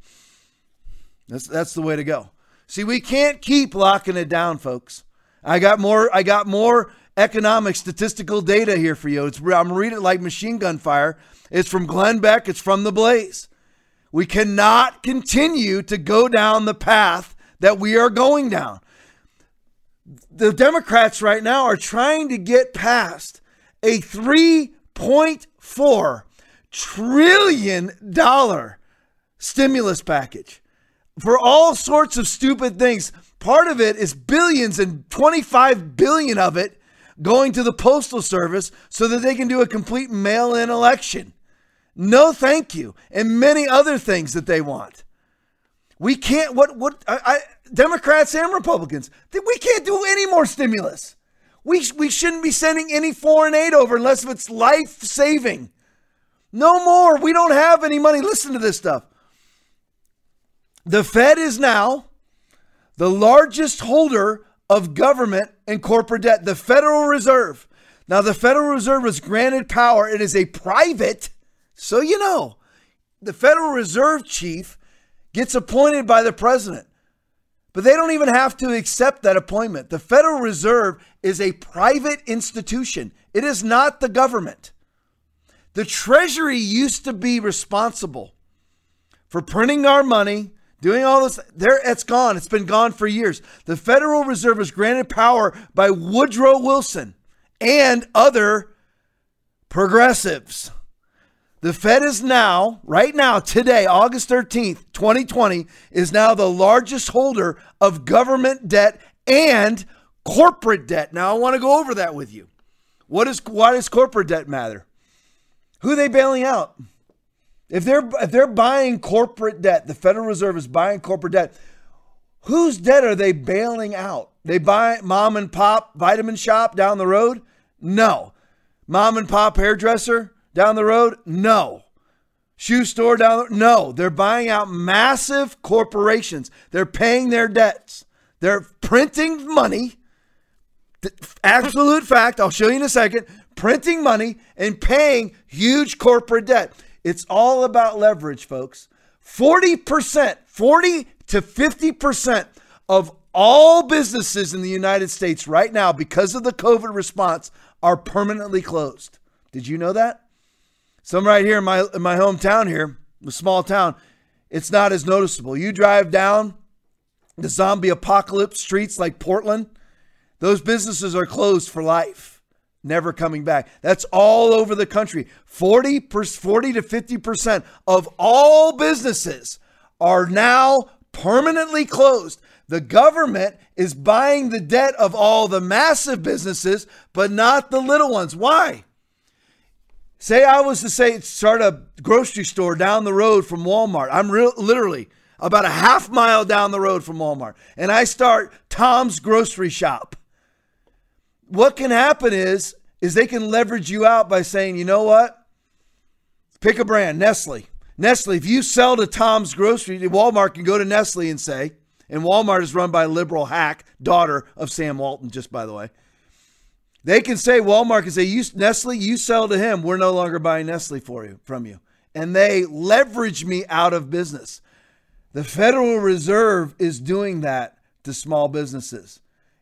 That's that's the way to go. See, we can't keep locking it down, folks. I got more. I got more economic statistical data here for you. It's I'm reading it like machine gun fire. It's from Glenn Beck. It's from the Blaze. We cannot continue to go down the path that we are going down. The Democrats right now are trying to get passed a 3.4 trillion dollar stimulus package for all sorts of stupid things. Part of it is billions and 25 billion of it going to the postal service so that they can do a complete mail-in election. No, thank you, and many other things that they want. We can't. What? What? I, I, Democrats and Republicans. We can't do any more stimulus. We we shouldn't be sending any foreign aid over unless it's life saving. No more. We don't have any money. Listen to this stuff. The Fed is now the largest holder of government and corporate debt. The Federal Reserve. Now, the Federal Reserve was granted power. It is a private, so you know, the Federal Reserve chief gets appointed by the president. But they don't even have to accept that appointment. The Federal Reserve is a private institution, it is not the government. The Treasury used to be responsible for printing our money, doing all this. There, it's gone. It's been gone for years. The Federal Reserve was granted power by Woodrow Wilson and other progressives. The Fed is now, right now, today, August 13th, 2020, is now the largest holder of government debt and corporate debt. Now, I want to go over that with you. What is why does corporate debt matter? Who are they bailing out? If they're if they're buying corporate debt, the Federal Reserve is buying corporate debt. Whose debt are they bailing out? They buy mom and pop vitamin shop down the road? No. Mom and pop hairdresser down the road? No. Shoe store down the No. They're buying out massive corporations. They're paying their debts. They're printing money. Absolute fact. I'll show you in a second. Printing money and paying huge corporate debt. It's all about leverage, folks. 40%, 40 to 50% of all businesses in the United States right now, because of the COVID response, are permanently closed. Did you know that? Some right here in my in my hometown here, a small town, it's not as noticeable. You drive down the zombie apocalypse streets like Portland, those businesses are closed for life, never coming back. That's all over the country. 40, per, 40 to 50% of all businesses are now permanently closed. The government is buying the debt of all the massive businesses, but not the little ones. Why? Say I was to say start a grocery store down the road from Walmart. I'm real, literally about a half mile down the road from Walmart, and I start Tom's grocery shop. What can happen is is they can leverage you out by saying, you know what? Pick a brand, Nestle. Nestle, if you sell to Tom's grocery, Walmart can go to Nestle and say, and Walmart is run by a liberal hack, daughter of Sam Walton, just by the way. They can say, Walmart can say, you, Nestle, you sell to him. We're no longer buying Nestle for you from you. And they leverage me out of business. The Federal Reserve is doing that to small businesses.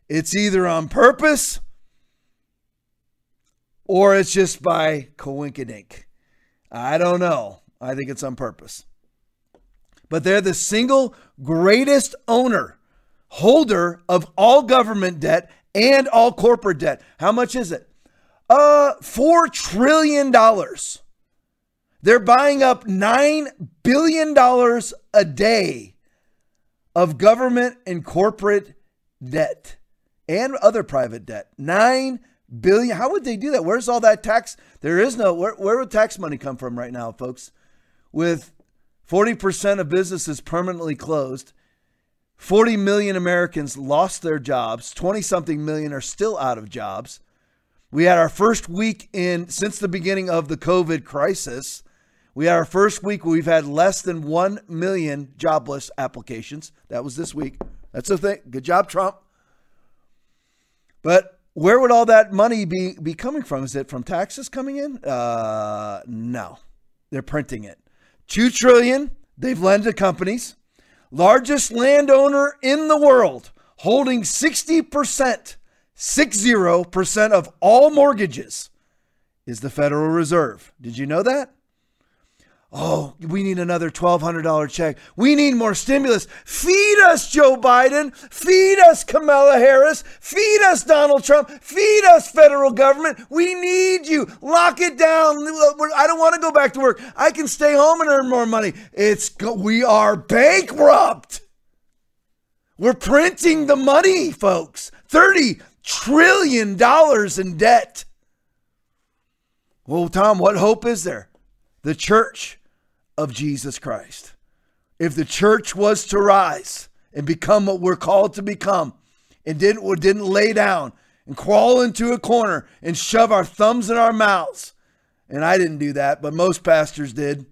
It's either on purpose or it's just by coinkydink. I don't know. I think it's on purpose. But they're the single greatest owner, holder of all government debt and all corporate debt. How much is it? Uh, $4 trillion. They're buying up $9 billion a day of government and corporate debt and other private debt. 9 billion. How would they do that? Where's all that tax? There is no, where, where would tax money come from right now, folks? With 40% of businesses permanently closed 40 million Americans lost their jobs. 20 something million are still out of jobs. We had our first week in since the beginning of the COVID crisis. We had our first week where we've had less than 1 million jobless applications. That was this week. That's the thing. Good job, Trump. But where would all that money be, be coming from? Is it from taxes coming in? Uh, no. They're printing it. 2 trillion they've lent to companies. Largest landowner in the world, holding 60%, 60% of all mortgages, is the Federal Reserve. Did you know that? Oh, we need another $1,200 check. We need more stimulus. Feed us, Joe Biden. Feed us, Kamala Harris. Feed us, Donald Trump. Feed us, federal government. We need you. Lock it down. I don't want to go back to work. I can stay home and earn more money. It's we are bankrupt. We're printing the money, folks. 30 trillion dollars in debt. Well, Tom, what hope is there? The church of Jesus Christ. If the church was to rise and become what we're called to become and didn't, or didn't lay down and crawl into a corner and shove our thumbs in our mouths, and I didn't do that, but most pastors did,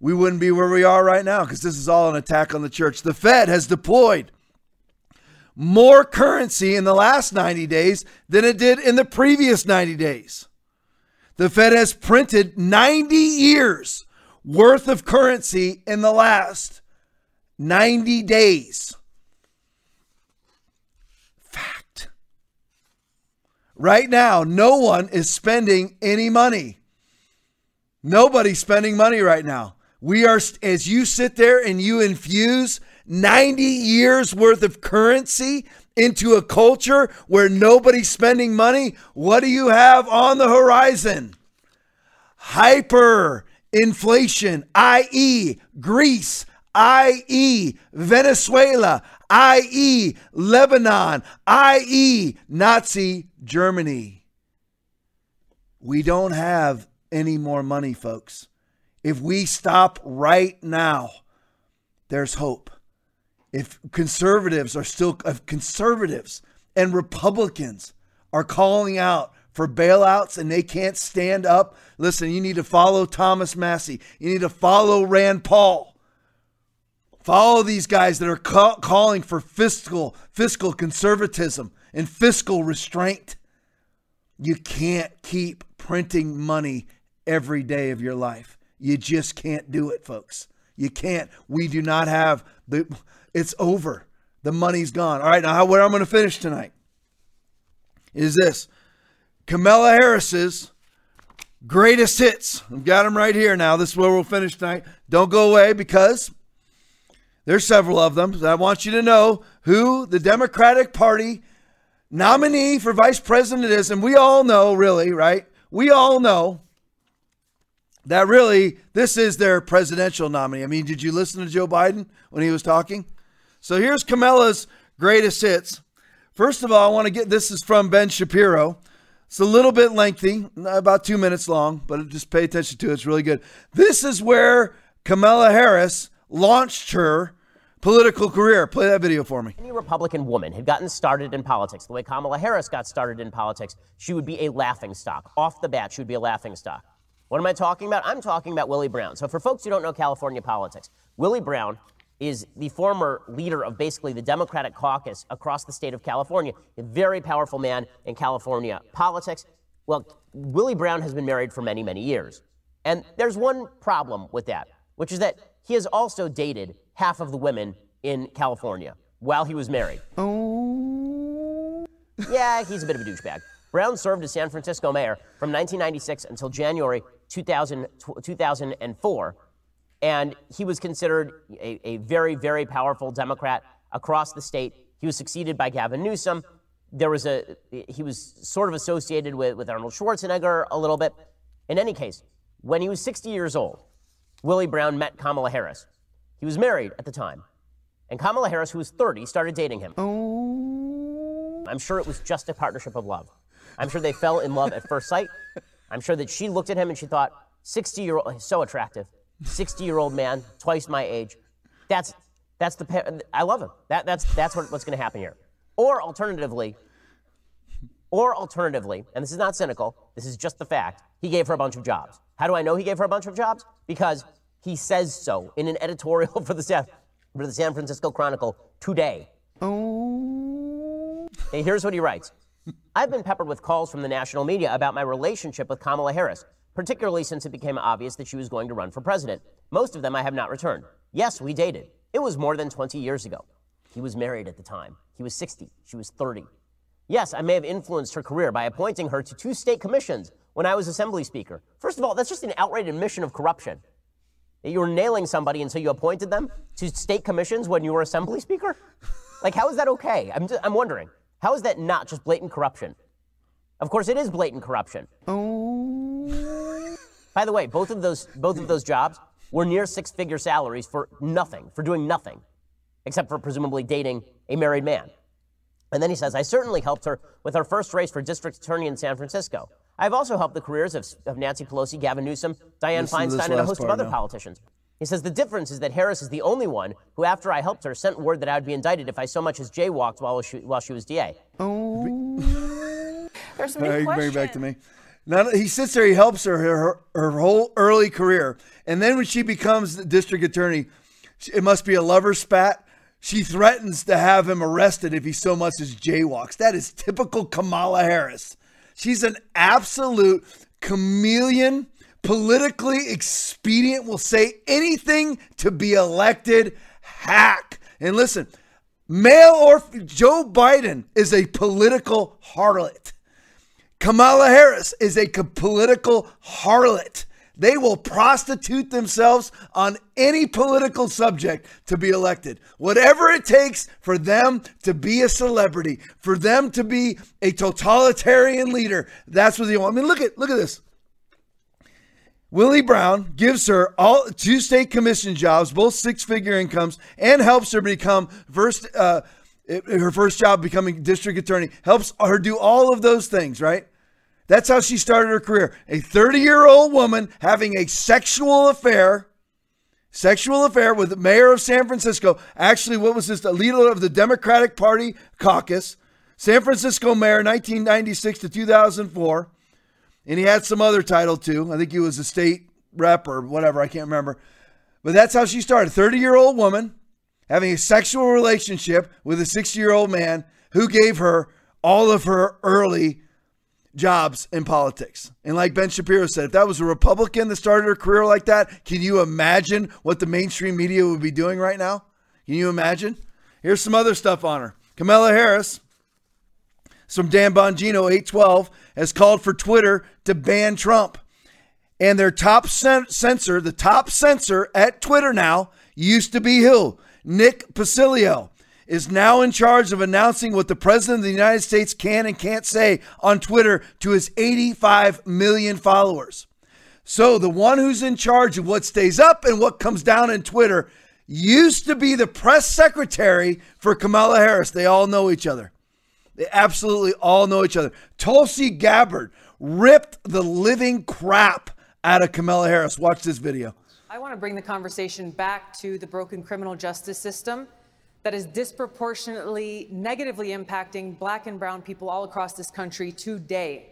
we wouldn't be where we are right now because this is all an attack on the church. The Fed has deployed more currency in the last 90 days than it did in the previous 90 days. The Fed has printed 90 years worth of currency in the last 90 days. Fact. Right now, no one is spending any money. Nobody's spending money right now. We are, as you sit there and you infuse 90 years worth of currency into a culture where nobody's spending money, what do you have on the horizon? Hyper inflation, i.e., Greece, i.e., Venezuela, i.e., Lebanon, i.e., Nazi Germany. We don't have any more money, folks. If we stop right now, there's hope. If conservatives are still, if conservatives and Republicans are calling out for bailouts and they can't stand up, listen, you need to follow Thomas Massie. You need to follow Rand Paul. Follow these guys that are ca- calling for fiscal fiscal conservatism and fiscal restraint. You can't keep printing money every day of your life. You just can't do it, folks. You can't. We do not have the it's over. The money's gone. All right, now how, where I'm going to finish tonight is this. Kamala Harris's greatest hits. I've got them right here now. This is where we'll finish tonight. Don't go away because there's several of them. I want you to know who the Democratic Party nominee for vice president is. And we all know, really, right? We all know that really this is their presidential nominee. I mean, did you listen to Joe Biden when he was talking? So here's Kamala's greatest hits. First of all, I want to get this is from Ben Shapiro. It's a little bit lengthy, about two minutes long, but just pay attention to it. It's really good. This is where Kamala Harris launched her political career. Play that video for me. Any Republican woman had gotten started in politics the way Kamala Harris got started in politics, she would be a laughing stock. Off the bat, she would be a laughing stock. What am I talking about? I'm talking about Willie Brown. So, for folks who don't know California politics, Willie Brown is the former leader of basically the Democratic caucus across the state of California, a very powerful man in California politics. Well, Willie Brown has been married for many, many years. And there's one problem with that, which is that he has also dated half of the women in California while he was married. Oh. Yeah, he's a bit of a douchebag. Brown served as San Francisco mayor from 1996 until January 2000, 2004 and he was considered a, a very, very powerful Democrat across the state. He was succeeded by Gavin Newsom. There was a, he was sort of associated with, with Arnold Schwarzenegger a little bit. In any case, when he was 60 years old, Willie Brown met Kamala Harris. He was married at the time. And Kamala Harris, who was 30, started dating him. Oh. I'm sure it was just a partnership of love. I'm sure they fell in love at first sight. I'm sure that she looked at him and she thought, 60 year old, so attractive. 60 year old man, twice my age. That's, that's the, I love him. That, that's, that's what, what's going to happen here. Or alternatively, or alternatively, and this is not cynical, this is just the fact, he gave her a bunch of jobs. How do I know he gave her a bunch of jobs? Because he says so in an editorial for the San, for the San Francisco Chronicle today. Oh. Hey, here's what he writes. I've been peppered with calls from the national media about my relationship with Kamala Harris particularly since it became obvious that she was going to run for president. Most of them I have not returned. Yes, we dated. It was more than 20 years ago. He was married at the time. He was 60. She was 30. Yes, I may have influenced her career by appointing her to two state commissions when I was Assembly Speaker. First of all, that's just an outright admission of corruption. You were nailing somebody until you appointed them to state commissions when you were Assembly Speaker? Like, how is that okay? I'm, just, I'm wondering. How is that not just blatant corruption? Of course, it is blatant corruption. Oh. By the way, both of those both of those jobs were near six-figure salaries for nothing, for doing nothing, except for presumably dating a married man. And then he says, I certainly helped her with her first race for district attorney in San Francisco. I've also helped the careers of, of Nancy Pelosi, Gavin Newsom, Dianne Listen to this Feinstein, and a host of other now. politicians. He says the difference is that Harris is the only one who, after I helped her, sent word that I would be indicted if I so much as jaywalked while she, while she was DA. Oh. There's some All right, new you bring it back to me. Now he sits there, he helps her, her her whole early career, and then when she becomes the district attorney, it must be a lover spat. She threatens to have him arrested if he so much as jaywalks. That is typical Kamala Harris. She's an absolute chameleon, politically expedient, will say anything to be elected hack. And listen, male or Joe Biden is a political harlot. Kamala Harris is a political harlot. They will prostitute themselves on any political subject to be elected. Whatever it takes for them to be a celebrity, for them to be a totalitarian leader, that's what they want. I mean, look at look at this. Willie Brown gives her all two state commission jobs, both six-figure incomes, and helps her become first uh, her first job becoming district attorney. Helps her do all of those things, right? That's how she started her career. A 30-year-old woman having a sexual affair, sexual affair with the mayor of San Francisco. Actually, what was this? The leader of the Democratic Party caucus, San Francisco mayor, 1996 to 2004 and he had some other title too. I think he was a state rep or whatever. I can't remember. But that's how she started. 30 year old woman having a sexual relationship with a 60 year old man who gave her all of her early jobs in politics. And like Ben Shapiro said, if that was a Republican that started her career like that, can you imagine what the mainstream media would be doing right now? Can you imagine? Here's some other stuff on her. Kamala Harris, from Dan Bongino, 812, has called for Twitter to ban Trump. And their top cen- censor, the top censor at Twitter now, used to be who? Nick Pacilio is now in charge of announcing what the President of the United States can and can't say on Twitter to his 85 million followers. So the one who's in charge of what stays up and what comes down in Twitter used to be the press secretary for Kamala Harris. They all know each other. They absolutely all know each other. Tulsi Gabbard ripped the living crap out of Kamala Harris. Watch this video. I want to bring the conversation back to the broken criminal justice system that is disproportionately negatively impacting black and brown people all across this country today.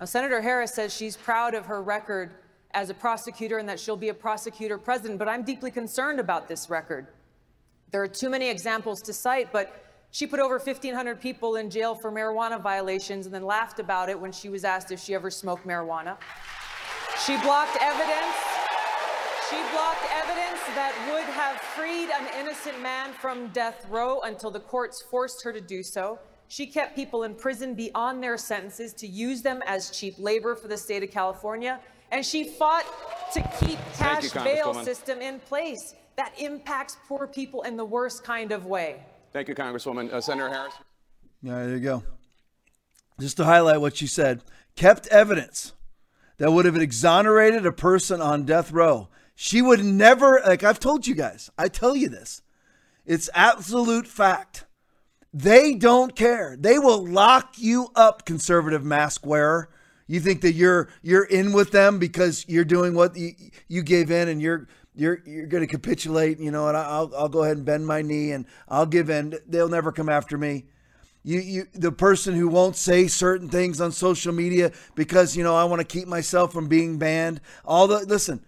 Now, Senator Harris says she's proud of her record as a prosecutor and that she'll be a prosecutor president, but I'm deeply concerned about this record. There are too many examples to cite, but she put over 1,500 people in jail for marijuana violations and then laughed about it when she was asked if she ever smoked marijuana. She blocked evidence. She blocked evidence that would have freed an innocent man from death row until the courts forced her to do so. She kept people in prison beyond their sentences to use them as cheap labor for the state of California. And she fought to keep Thank you, cash bail system in place that impacts poor people in the worst kind of way. Thank you, Congresswoman. Uh, Senator Harris. Yeah, there you go. Just to highlight what she said, kept evidence that would have exonerated a person on death row. She would never, like I've told you guys, I tell you this. It's absolute fact. They don't care. They will lock you up, conservative mask wearer. You think that you're you're in with them because you're doing what you, you gave in and you're you're you're going to capitulate, you know, and I'll I'll go ahead and bend my knee and I'll give in. They'll never come after me. You you the person who won't say certain things on social media because, you know, I want to keep myself from being banned. All the listen,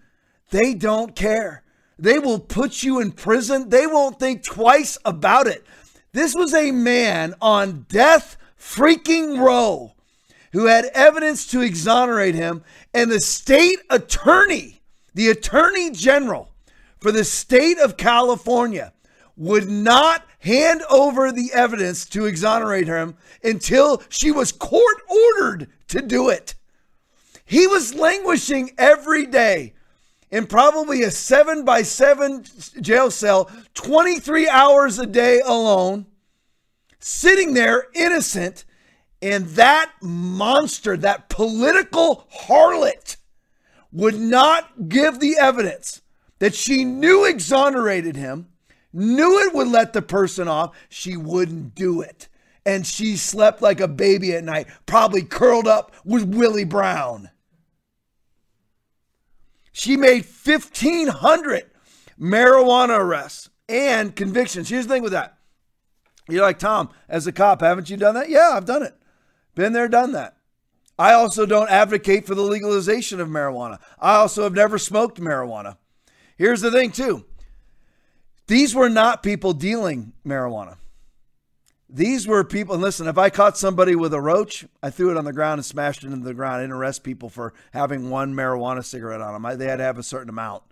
they don't care. They will put you in prison. They won't think twice about it. This was a man on death freaking row who had evidence to exonerate him, and the state attorney, the attorney general for the state of California, would not hand over the evidence to exonerate him until she was court ordered to do it. He was languishing every day in probably a seven by seven jail cell, 23 hours a day alone, sitting there innocent. And that monster, that political harlot, would not give the evidence that she knew exonerated him, knew it would let the person off. She wouldn't do it. And she slept like a baby at night, probably curled up with Willie Brown. She made 1,500 marijuana arrests and convictions. Here's the thing with that. You're like, Tom, as a cop, haven't you done that? Yeah, I've done it. Been there, done that. I also don't advocate for the legalization of marijuana. I also have never smoked marijuana. Here's the thing, too. These were not people dealing marijuana. These were people, and listen, if I caught somebody with a roach, I threw it on the ground and smashed it into the ground. I didn't arrest people for having one marijuana cigarette on them. I, they had to have a certain amount.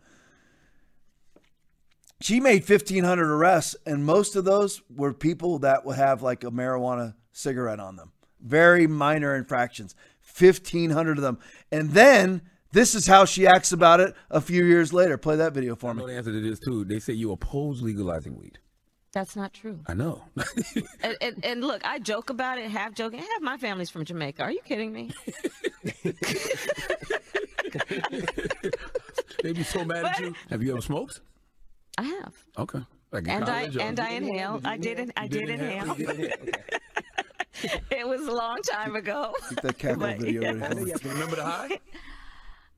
She made 1,500 arrests, and most of those were people that would have like a marijuana cigarette on them. Very minor infractions. 1,500 of them. And then this is how she acts about it a few years later. Play that video for me. the answer to this too. They say you oppose legalizing weed. That's not true. I know. And, and, and look, I joke about it, half joking. Half my family's from Jamaica. Are you kidding me? they be so mad at you. Have you ever smoked? I have. Okay. Like in And I or- and I inhale. I did. in- I did inhale. It was a long time ago. Keep that cackle But, video yeah. remember the high?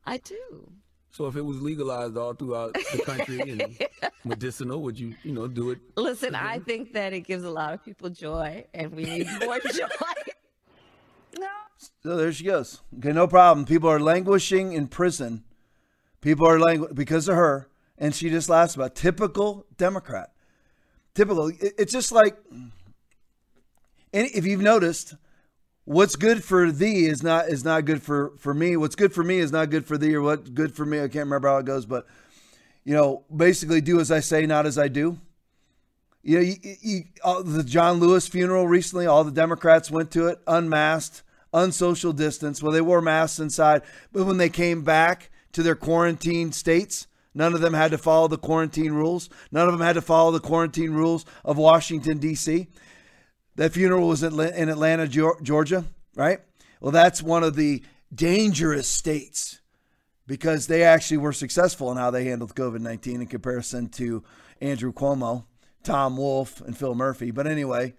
I do. So if it was legalized all throughout the country and medicinal, would you, you know, do it? Listen, I think that it gives a lot of people joy, and we need more joy. No. So there she goes. Okay, no problem. People are languishing in prison. People are langu- because of her, and she just laughs about it. typical Democrat. Typical. It's just like, if you've noticed, what's good for thee is not is not good for for me. What's good for me is not good for thee, or what's good for me. I can't remember how it goes, but you know, basically, do as I say, not as I do. You know, you, you, the John Lewis funeral recently, all the Democrats went to it unmasked, unsocial distance. Well, they wore masks inside, but when they came back to their quarantine states, none of them had to follow the quarantine rules. None of them had to follow the quarantine rules of Washington, D.C. That funeral was in Atlanta, Georgia, right? Well, that's one of the dangerous states because they actually were successful in how they handled COVID 19 in comparison to Andrew Cuomo, Tom Wolf, and Phil Murphy. But anyway,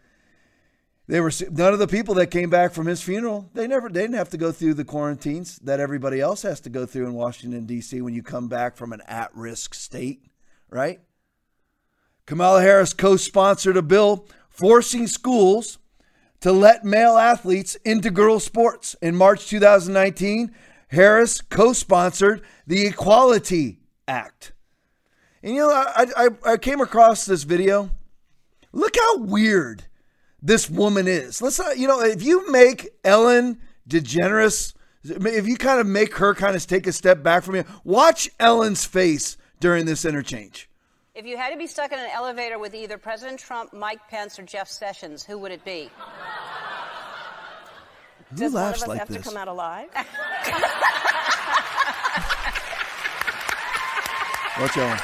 they were none of the people that came back from his funeral. They never they didn't have to go through the quarantines that everybody else has to go through in Washington D.C. when you come back from an at-risk state, right? Kamala Harris co-sponsored a bill forcing schools to let male athletes into girls' sports. In March 2019, Harris co-sponsored the Equality Act. And you know, I, I, I came across this video. Look how weird this woman is. Let's not, you know, if you make Ellen DeGeneres, if you kind of make her kind of take a step back from you, watch Ellen's face during this interchange. If you had to be stuck in an elevator with either President Trump, Mike Pence, or Jeff Sessions, who would it be? Who Does one of laughs us like have this? to come out alive? Watch Ellen.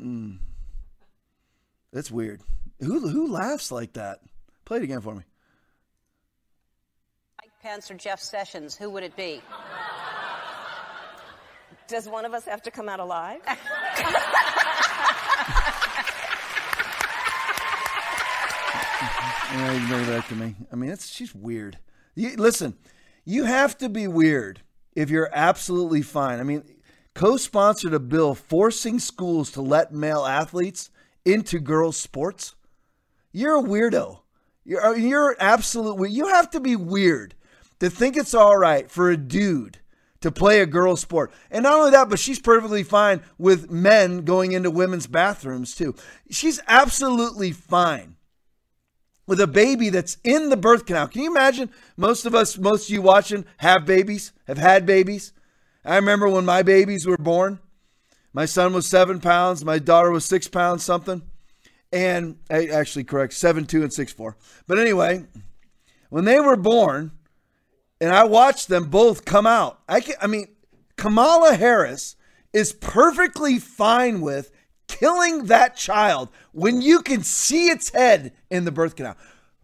Mm. That's weird. Who who laughs like that? Play it again for me. Mike Pence or Jeff Sessions, who would it be? Does one of us have to come out alive? Yeah, you bring it back to me. I mean, it's she's weird. You, listen, you have to be weird if you're absolutely fine. I mean, co-sponsored a bill forcing schools to let male athletes into girls' sports. You're a weirdo. You're you're absolutely. You have to be weird to think it's all right for a dude to play a girl's sport. And not only that, but she's perfectly fine with men going into women's bathrooms too. She's absolutely fine with a baby that's in the birth canal. Can you imagine? Most of us, most of you watching, have babies, have had babies, I remember when my babies were born. My son was seven pounds. My daughter was six pounds something. And eh, actually, correct, seven two and six four. But anyway, when they were born, and I watched them both come out. I can, I mean, Kamala Harris is perfectly fine with killing that child when you can see its head in the birth canal.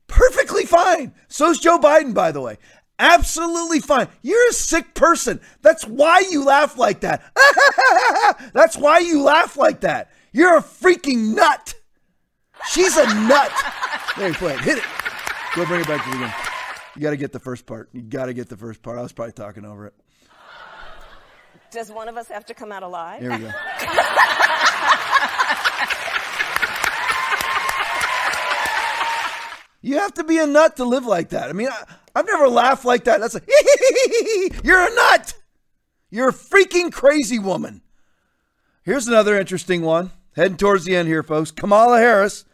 Perfectly fine. So's Joe Biden, by the way. Absolutely fine. You're a sick person. That's why you laugh like that. That's why you laugh like that. You're a freaking nut. She's a nut. There you play it. Hit it. Go bring it back to the game. You got to get the first part. You got to get the first part. I was probably talking over it. Does one of us have to come out alive? Here we go. You have to be a nut to live like that. I mean, I, I've never laughed like that. That's like, you're a nut. You're a freaking crazy woman. Here's another interesting one. Heading towards the end here, folks. Kamala Harris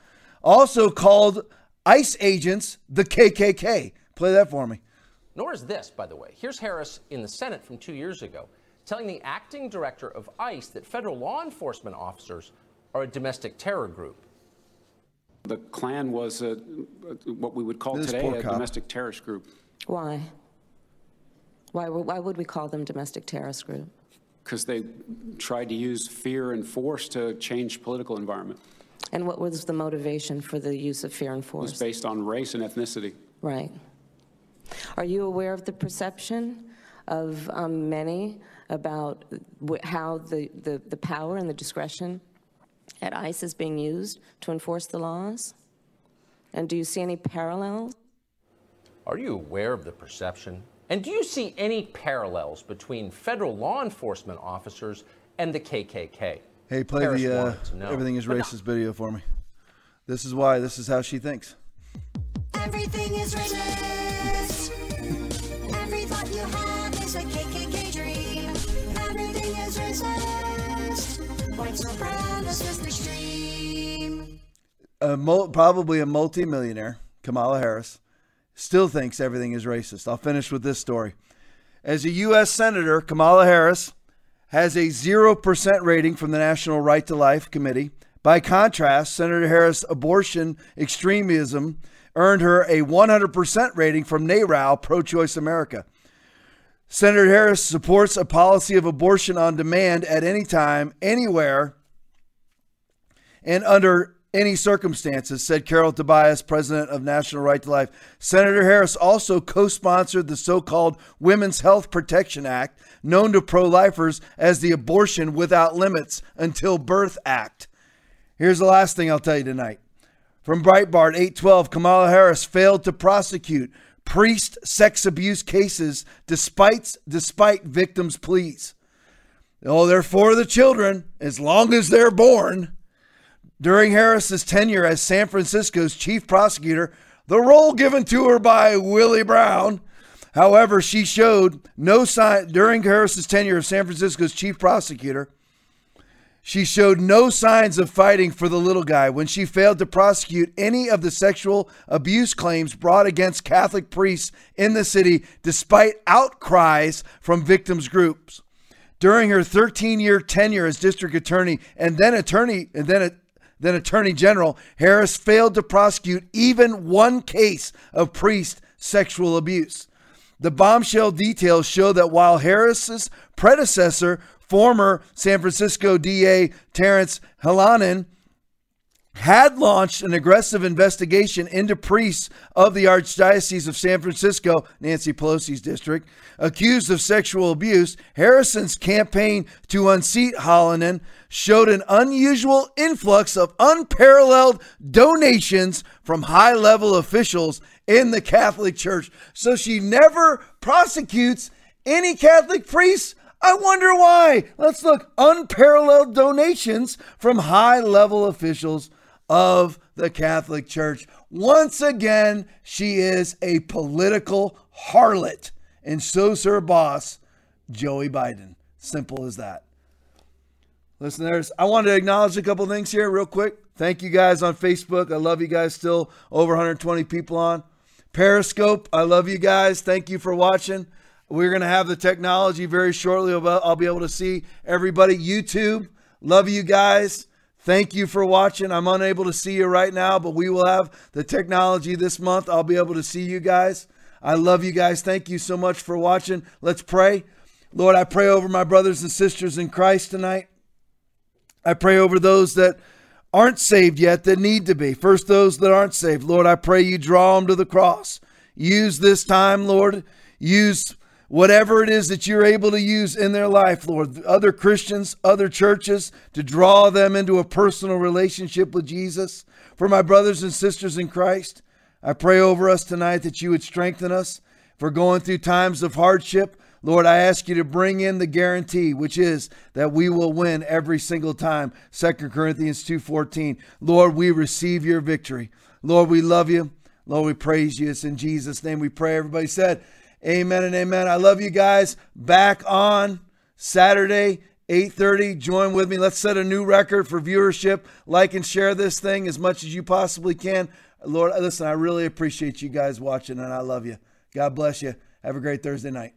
also called ICE agents the KKK. Play that for me. Nor is this, by the way. Here's Harris in the Senate from two years ago telling the acting director of ICE that federal law enforcement officers are a domestic terror group. The Klan was a, what we would call This today a cop. domestic terrorist group Why? Why, why would we call them domestic terrorist group? because they tried to use fear and force to change political environment. And what was the motivation for the use of fear and force? It was based on race and ethnicity. Right. Are you aware of the perception of um, many about how the, the, the power and the discretion at ICE is being used to enforce the laws? And do you see any parallels? Are you aware of the perception? And do you see any parallels between federal law enforcement officers and the KKK? Hey, play Harris the uh, wanted. Everything is But no- Racist video for me. This is why. This is how she thinks. Everything is racist. Extreme. a mul- probably a multimillionaire, Kamala Harris, still thinks everything is racist. I'll finish with this story. As a U.S. Senator, Kamala Harris has a 0% rating from the National Right to Life Committee. By contrast, Senator Harris' abortion extremism earned her a 100% rating from NARAL, Pro Choice America. Senator Harris supports a policy of abortion on demand at any time, anywhere, and under any circumstances, said Carol Tobias, president of National Right to Life. Senator Harris also co sponsored the so called Women's Health Protection Act, known to pro lifers as the Abortion Without Limits Until Birth Act. Here's the last thing I'll tell you tonight. From Breitbart 812, Kamala Harris failed to prosecute priest sex abuse cases despite, despite victims' pleas. Oh, they're for the children as long as they're born. During Harris's tenure as San Francisco's chief prosecutor, the role given to her by Willie Brown, however, she showed no sign during Harris's tenure as San Francisco's chief prosecutor. She showed no signs of fighting for the little guy when she failed to prosecute any of the sexual abuse claims brought against Catholic priests in the city despite outcries from victims groups. During her 13-year tenure as district attorney and then attorney and then then attorney general, Harris failed to prosecute even one case of priest sexual abuse. The bombshell details show that while Harris's predecessor, former San Francisco DA Terence Hallinan, had launched an aggressive investigation into priests of the Archdiocese of San Francisco, Nancy Pelosi's district, accused of sexual abuse, Harrison's campaign to unseat Hallinan showed an unusual influx of unparalleled donations from high level officials in the Catholic Church. So she never prosecutes any Catholic priests. I wonder why. Let's look. Unparalleled donations from high level officials of the Catholic Church. Once again, she is a political harlot, and so's her boss, Joey Biden. Simple as that. Listeners, I wanted to acknowledge a couple things here, real quick. Thank you guys on Facebook. I love you guys still. Over 120 people on. Periscope, I love you guys. Thank you for watching. We're going to have the technology very shortly. I'll be able to see everybody. YouTube, love you guys. Thank you for watching. I'm unable to see you right now, but we will have the technology this month. I'll be able to see you guys. I love you guys. Thank you so much for watching. Let's pray. Lord, I pray over my brothers and sisters in Christ tonight. I pray over those that aren't saved yet that need to be. First, those that aren't saved. Lord, I pray you draw them to the cross. Use this time, Lord. Use whatever it is that you're able to use in their life, Lord. Other Christians, other churches, to draw them into a personal relationship with Jesus. For my brothers and sisters in Christ, I pray over us tonight that you would strengthen us. For going through times of hardship, Lord, I ask you to bring in the guarantee, which is that we will win every single time. 2 Corinthians 2:14. Lord, we receive your victory. Lord, we love you. Lord, we praise you. It's in Jesus' name we pray. Everybody said, Amen and amen. I love you guys. Back on Saturday, 8:30. Join with me. Let's set a new record for viewership. Like and share this thing as much as you possibly can. Lord, listen, I really appreciate you guys watching and I love you. God bless you. Have a great Thursday night.